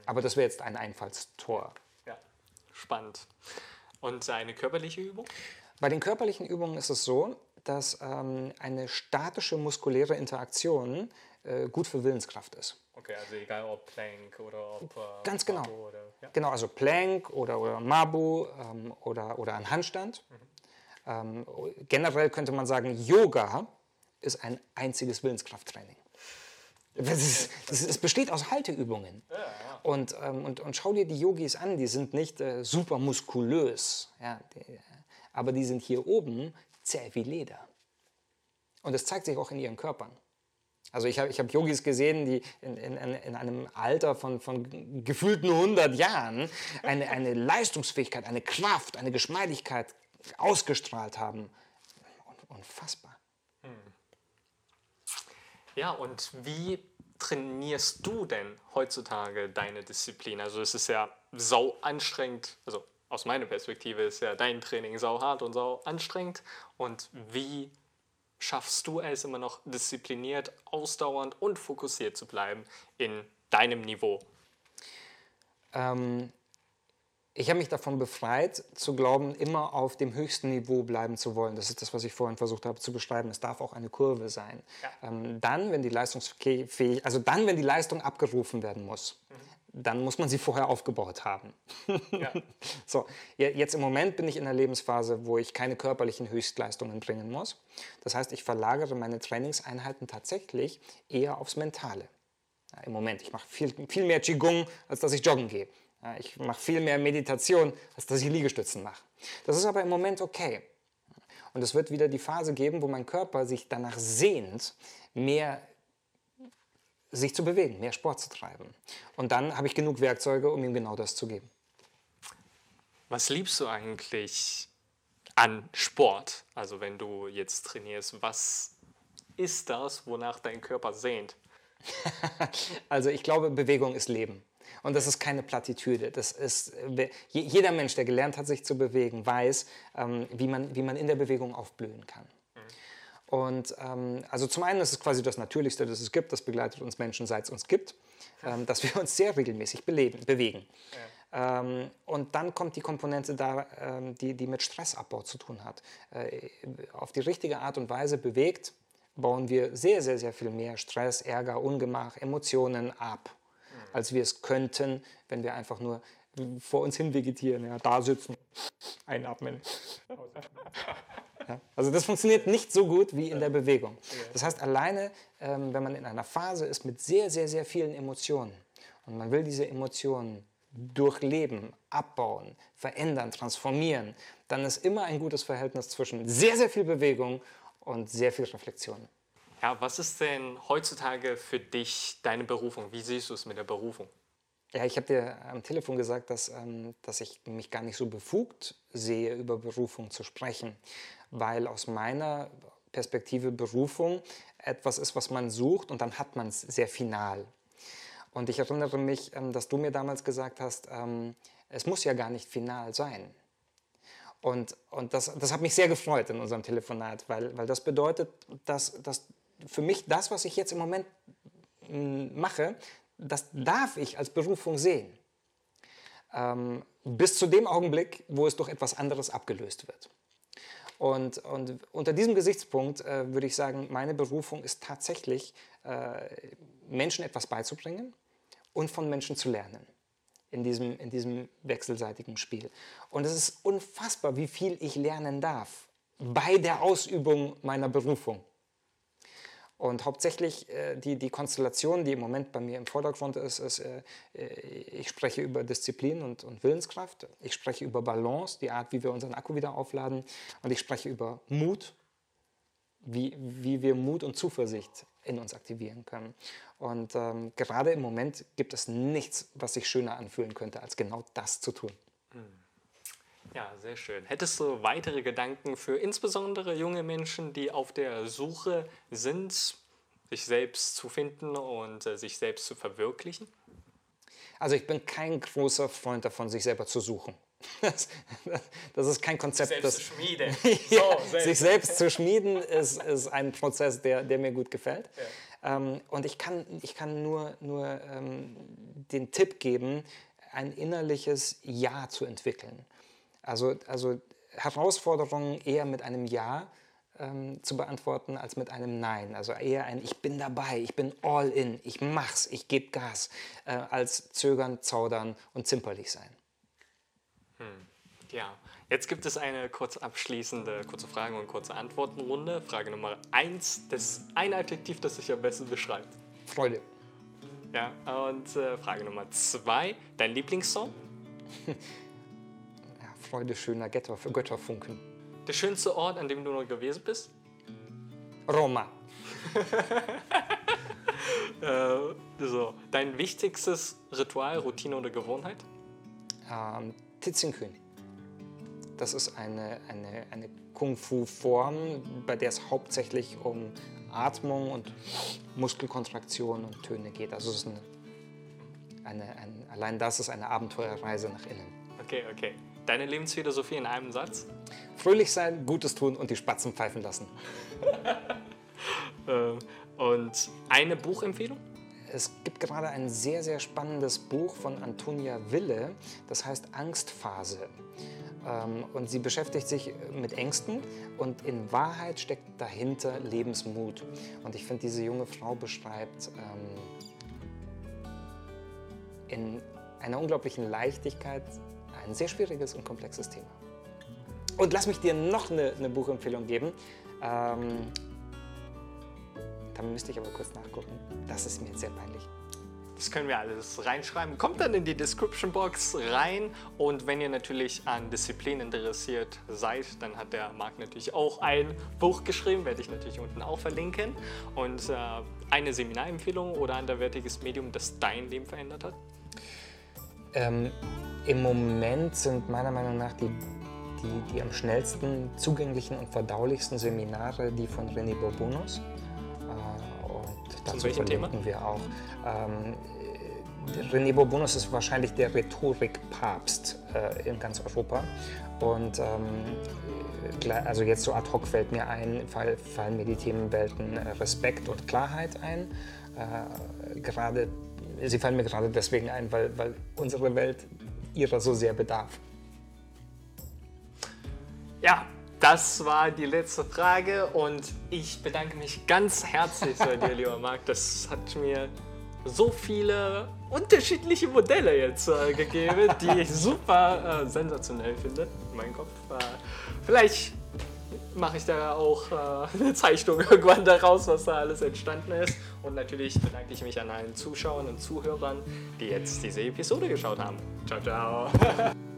Aber das wäre jetzt ein Einfallstor. Ja, spannend. Und eine körperliche Übung? Bei den körperlichen Übungen ist es so, dass ähm, eine statische muskuläre Interaktion äh, gut für Willenskraft ist. Okay, also egal ob Plank oder ob. Äh, Ganz genau. Oder, ja. Genau, also Plank oder, oder Mabu ähm, oder, oder ein Handstand. Mhm. Ähm, generell könnte man sagen, Yoga ist ein einziges Willenskrafttraining. Es, es, besteht aus Halteübungen. Ja, ja. Und, ähm, und, und schau dir die Yogis an, die sind nicht äh, super muskulös, ja, die, aber die sind hier oben zäh wie Leder. Und das zeigt sich auch in ihren Körpern. Also ich habe ich hab Yogis gesehen, die in, in, in einem Alter von, von gefühlten 100 Jahren eine, eine Leistungsfähigkeit, eine Kraft, eine Geschmeidigkeit ausgestrahlt haben. Unfassbar. Hm. Ja, und wie trainierst du denn heutzutage deine Disziplin? Also es ist ja sau anstrengend, also aus meiner Perspektive ist ja dein Training sau hart und sau anstrengend. Und wie schaffst du es immer noch diszipliniert, ausdauernd und fokussiert zu bleiben in deinem Niveau? Ähm, ich habe mich davon befreit, zu glauben, immer auf dem höchsten Niveau bleiben zu wollen. Das ist das, was ich vorhin versucht habe zu beschreiben. Es darf auch eine Kurve sein. Ja. Ähm, dann, wenn die Leistungsfähig, also dann, wenn die Leistung abgerufen werden muss. Mhm dann muss man sie vorher aufgebaut haben. Ja. so, jetzt im Moment bin ich in einer Lebensphase, wo ich keine körperlichen Höchstleistungen bringen muss. Das heißt, ich verlagere meine Trainingseinheiten tatsächlich eher aufs Mentale. Ja, Im Moment, ich mache viel, viel mehr Qigong, als dass ich joggen gehe. Ich mache viel mehr Meditation, als dass ich Liegestützen mache. Das ist aber im Moment okay. Und es wird wieder die Phase geben, wo mein Körper sich danach sehnt, mehr sich zu bewegen, mehr Sport zu treiben. Und dann habe ich genug Werkzeuge, um ihm genau das zu geben. Was liebst du eigentlich an Sport? Also wenn du jetzt trainierst, was ist das, wonach dein Körper sehnt? also ich glaube, Bewegung ist Leben. Und das ist keine Plattitüde. Das ist, jeder Mensch, der gelernt hat, sich zu bewegen, weiß, ähm, wie, man, wie man in der Bewegung aufblühen kann. Und ähm, also zum einen ist es quasi das Natürlichste, das es gibt, das begleitet uns Menschen, seit es uns gibt, ähm, dass wir uns sehr regelmäßig beleben, bewegen. Ja. Ähm, und dann kommt die Komponente da, ähm, die, die mit Stressabbau zu tun hat. Äh, auf die richtige Art und Weise bewegt, bauen wir sehr, sehr, sehr viel mehr Stress, Ärger, Ungemach, Emotionen ab, mhm. Als wir es könnten, wenn wir einfach nur vor uns hin vegetieren, ja, da sitzen, einatmen. Ja, also das funktioniert nicht so gut wie in der Bewegung. Das heißt, alleine, ähm, wenn man in einer Phase ist mit sehr, sehr, sehr vielen Emotionen und man will diese Emotionen durchleben, abbauen, verändern, transformieren, dann ist immer ein gutes Verhältnis zwischen sehr, sehr viel Bewegung und sehr viel Reflexion. Ja, was ist denn heutzutage für dich deine Berufung? Wie siehst du es mit der Berufung? Ja, ich habe dir am Telefon gesagt, dass, ähm, dass ich mich gar nicht so befugt sehe, über Berufung zu sprechen, weil aus meiner Perspektive Berufung etwas ist, was man sucht und dann hat man es sehr final. Und ich erinnere mich, ähm, dass du mir damals gesagt hast, ähm, es muss ja gar nicht final sein. Und, und das, das hat mich sehr gefreut in unserem Telefonat, weil, weil das bedeutet, dass, dass für mich das, was ich jetzt im Moment mm, mache, das darf ich als Berufung sehen. Ähm, bis zu dem Augenblick, wo es durch etwas anderes abgelöst wird. Und, und unter diesem Gesichtspunkt äh, würde ich sagen, meine Berufung ist tatsächlich, äh, Menschen etwas beizubringen und von Menschen zu lernen in diesem, in diesem wechselseitigen Spiel. Und es ist unfassbar, wie viel ich lernen darf bei der Ausübung meiner Berufung. Und hauptsächlich äh, die, die Konstellation, die im Moment bei mir im Vordergrund ist, ist, äh, äh, ich spreche über Disziplin und, und Willenskraft, ich spreche über Balance, die Art, wie wir unseren Akku wieder aufladen, und ich spreche über Mut, wie, wie wir Mut und Zuversicht in uns aktivieren können. Und ähm, gerade im Moment gibt es nichts, was sich schöner anfühlen könnte, als genau das zu tun. Hm. Ja, sehr schön. Hättest du weitere Gedanken für insbesondere junge Menschen, die auf der Suche sind, sich selbst zu finden und äh, sich selbst zu verwirklichen? Also ich bin kein großer Freund davon, sich selber zu suchen. Das, das ist kein Konzept. Selbst das, zu schmieden. ja, so, selbst. Sich selbst zu schmieden ist, ist ein Prozess, der, der mir gut gefällt. Ja. Ähm, und ich kann, ich kann nur, nur ähm, den Tipp geben, ein innerliches Ja zu entwickeln. Also, also Herausforderungen eher mit einem Ja ähm, zu beantworten als mit einem Nein. Also eher ein Ich bin dabei, ich bin all in, ich mach's, ich gebe Gas, äh, als zögern, zaudern und zimperlich sein. Hm. Ja, jetzt gibt es eine kurz abschließende kurze Fragen- und kurze Antwortenrunde. Frage Nummer eins, das ein Adjektiv, das sich am besten beschreibt. Freude. Ja, und äh, Frage Nummer zwei, dein Lieblingssong? Freude schöner Götter, Götterfunken. Der schönste Ort, an dem du noch gewesen bist? Roma. äh, so. Dein wichtigstes Ritual, Routine oder Gewohnheit? Ähm, Titzenkühn. Das ist eine, eine, eine Kung-Fu-Form, bei der es hauptsächlich um Atmung und Muskelkontraktion und Töne geht. Also es ist eine, eine, ein, allein das ist eine Abenteuerreise nach innen. Okay, okay. Deine Lebensphilosophie in einem Satz? Fröhlich sein, Gutes tun und die Spatzen pfeifen lassen. Ähm, und eine Buchempfehlung? Es gibt gerade ein sehr, sehr spannendes Buch von Antonia Wille, das heißt Angstphase. Ähm, und sie beschäftigt sich mit Ängsten und in Wahrheit steckt dahinter Lebensmut. Und ich finde, diese junge Frau beschreibt ähm, in einer unglaublichen Leichtigkeit ein sehr schwieriges und komplexes Thema. Und lass mich dir noch eine, eine Buchempfehlung geben. Ähm, da müsste ich aber kurz nachgucken. Das ist mir jetzt sehr peinlich. Das können wir alles reinschreiben. Kommt dann in die Description Box rein. Und wenn ihr natürlich an Disziplin interessiert seid, dann hat der Marc natürlich auch ein Buch geschrieben, werde ich natürlich unten auch verlinken. Und äh, eine Seminarempfehlung oder anderwertiges Medium, das dein Leben verändert hat? Ähm, Im Moment sind meiner Meinung nach die, die, die am schnellsten zugänglichen und verdaulichsten Seminare die von René Bourbonus. Äh, und dazu verlinken Thema? wir auch. Ähm, René Bourbonus ist wahrscheinlich der Rhetorikpapst äh, in ganz Europa. Und ähm, also jetzt so ad hoc fällt mir ein, fall, fallen mir die Themenwelten äh, Respekt und Klarheit ein. Äh, gerade, sie fallen mir gerade deswegen ein, weil, weil unsere Welt ihrer so sehr bedarf. Ja, das war die letzte Frage und ich bedanke mich ganz herzlich bei dir, lieber Marc. Das hat mir so viele unterschiedliche Modelle jetzt äh, gegeben, die ich super äh, sensationell finde in meinem Kopf. Äh, vielleicht mache ich da auch äh, eine Zeichnung irgendwann daraus, was da alles entstanden ist. Und natürlich bedanke ich mich an allen Zuschauern und Zuhörern, die jetzt diese Episode geschaut haben. Ciao, ciao.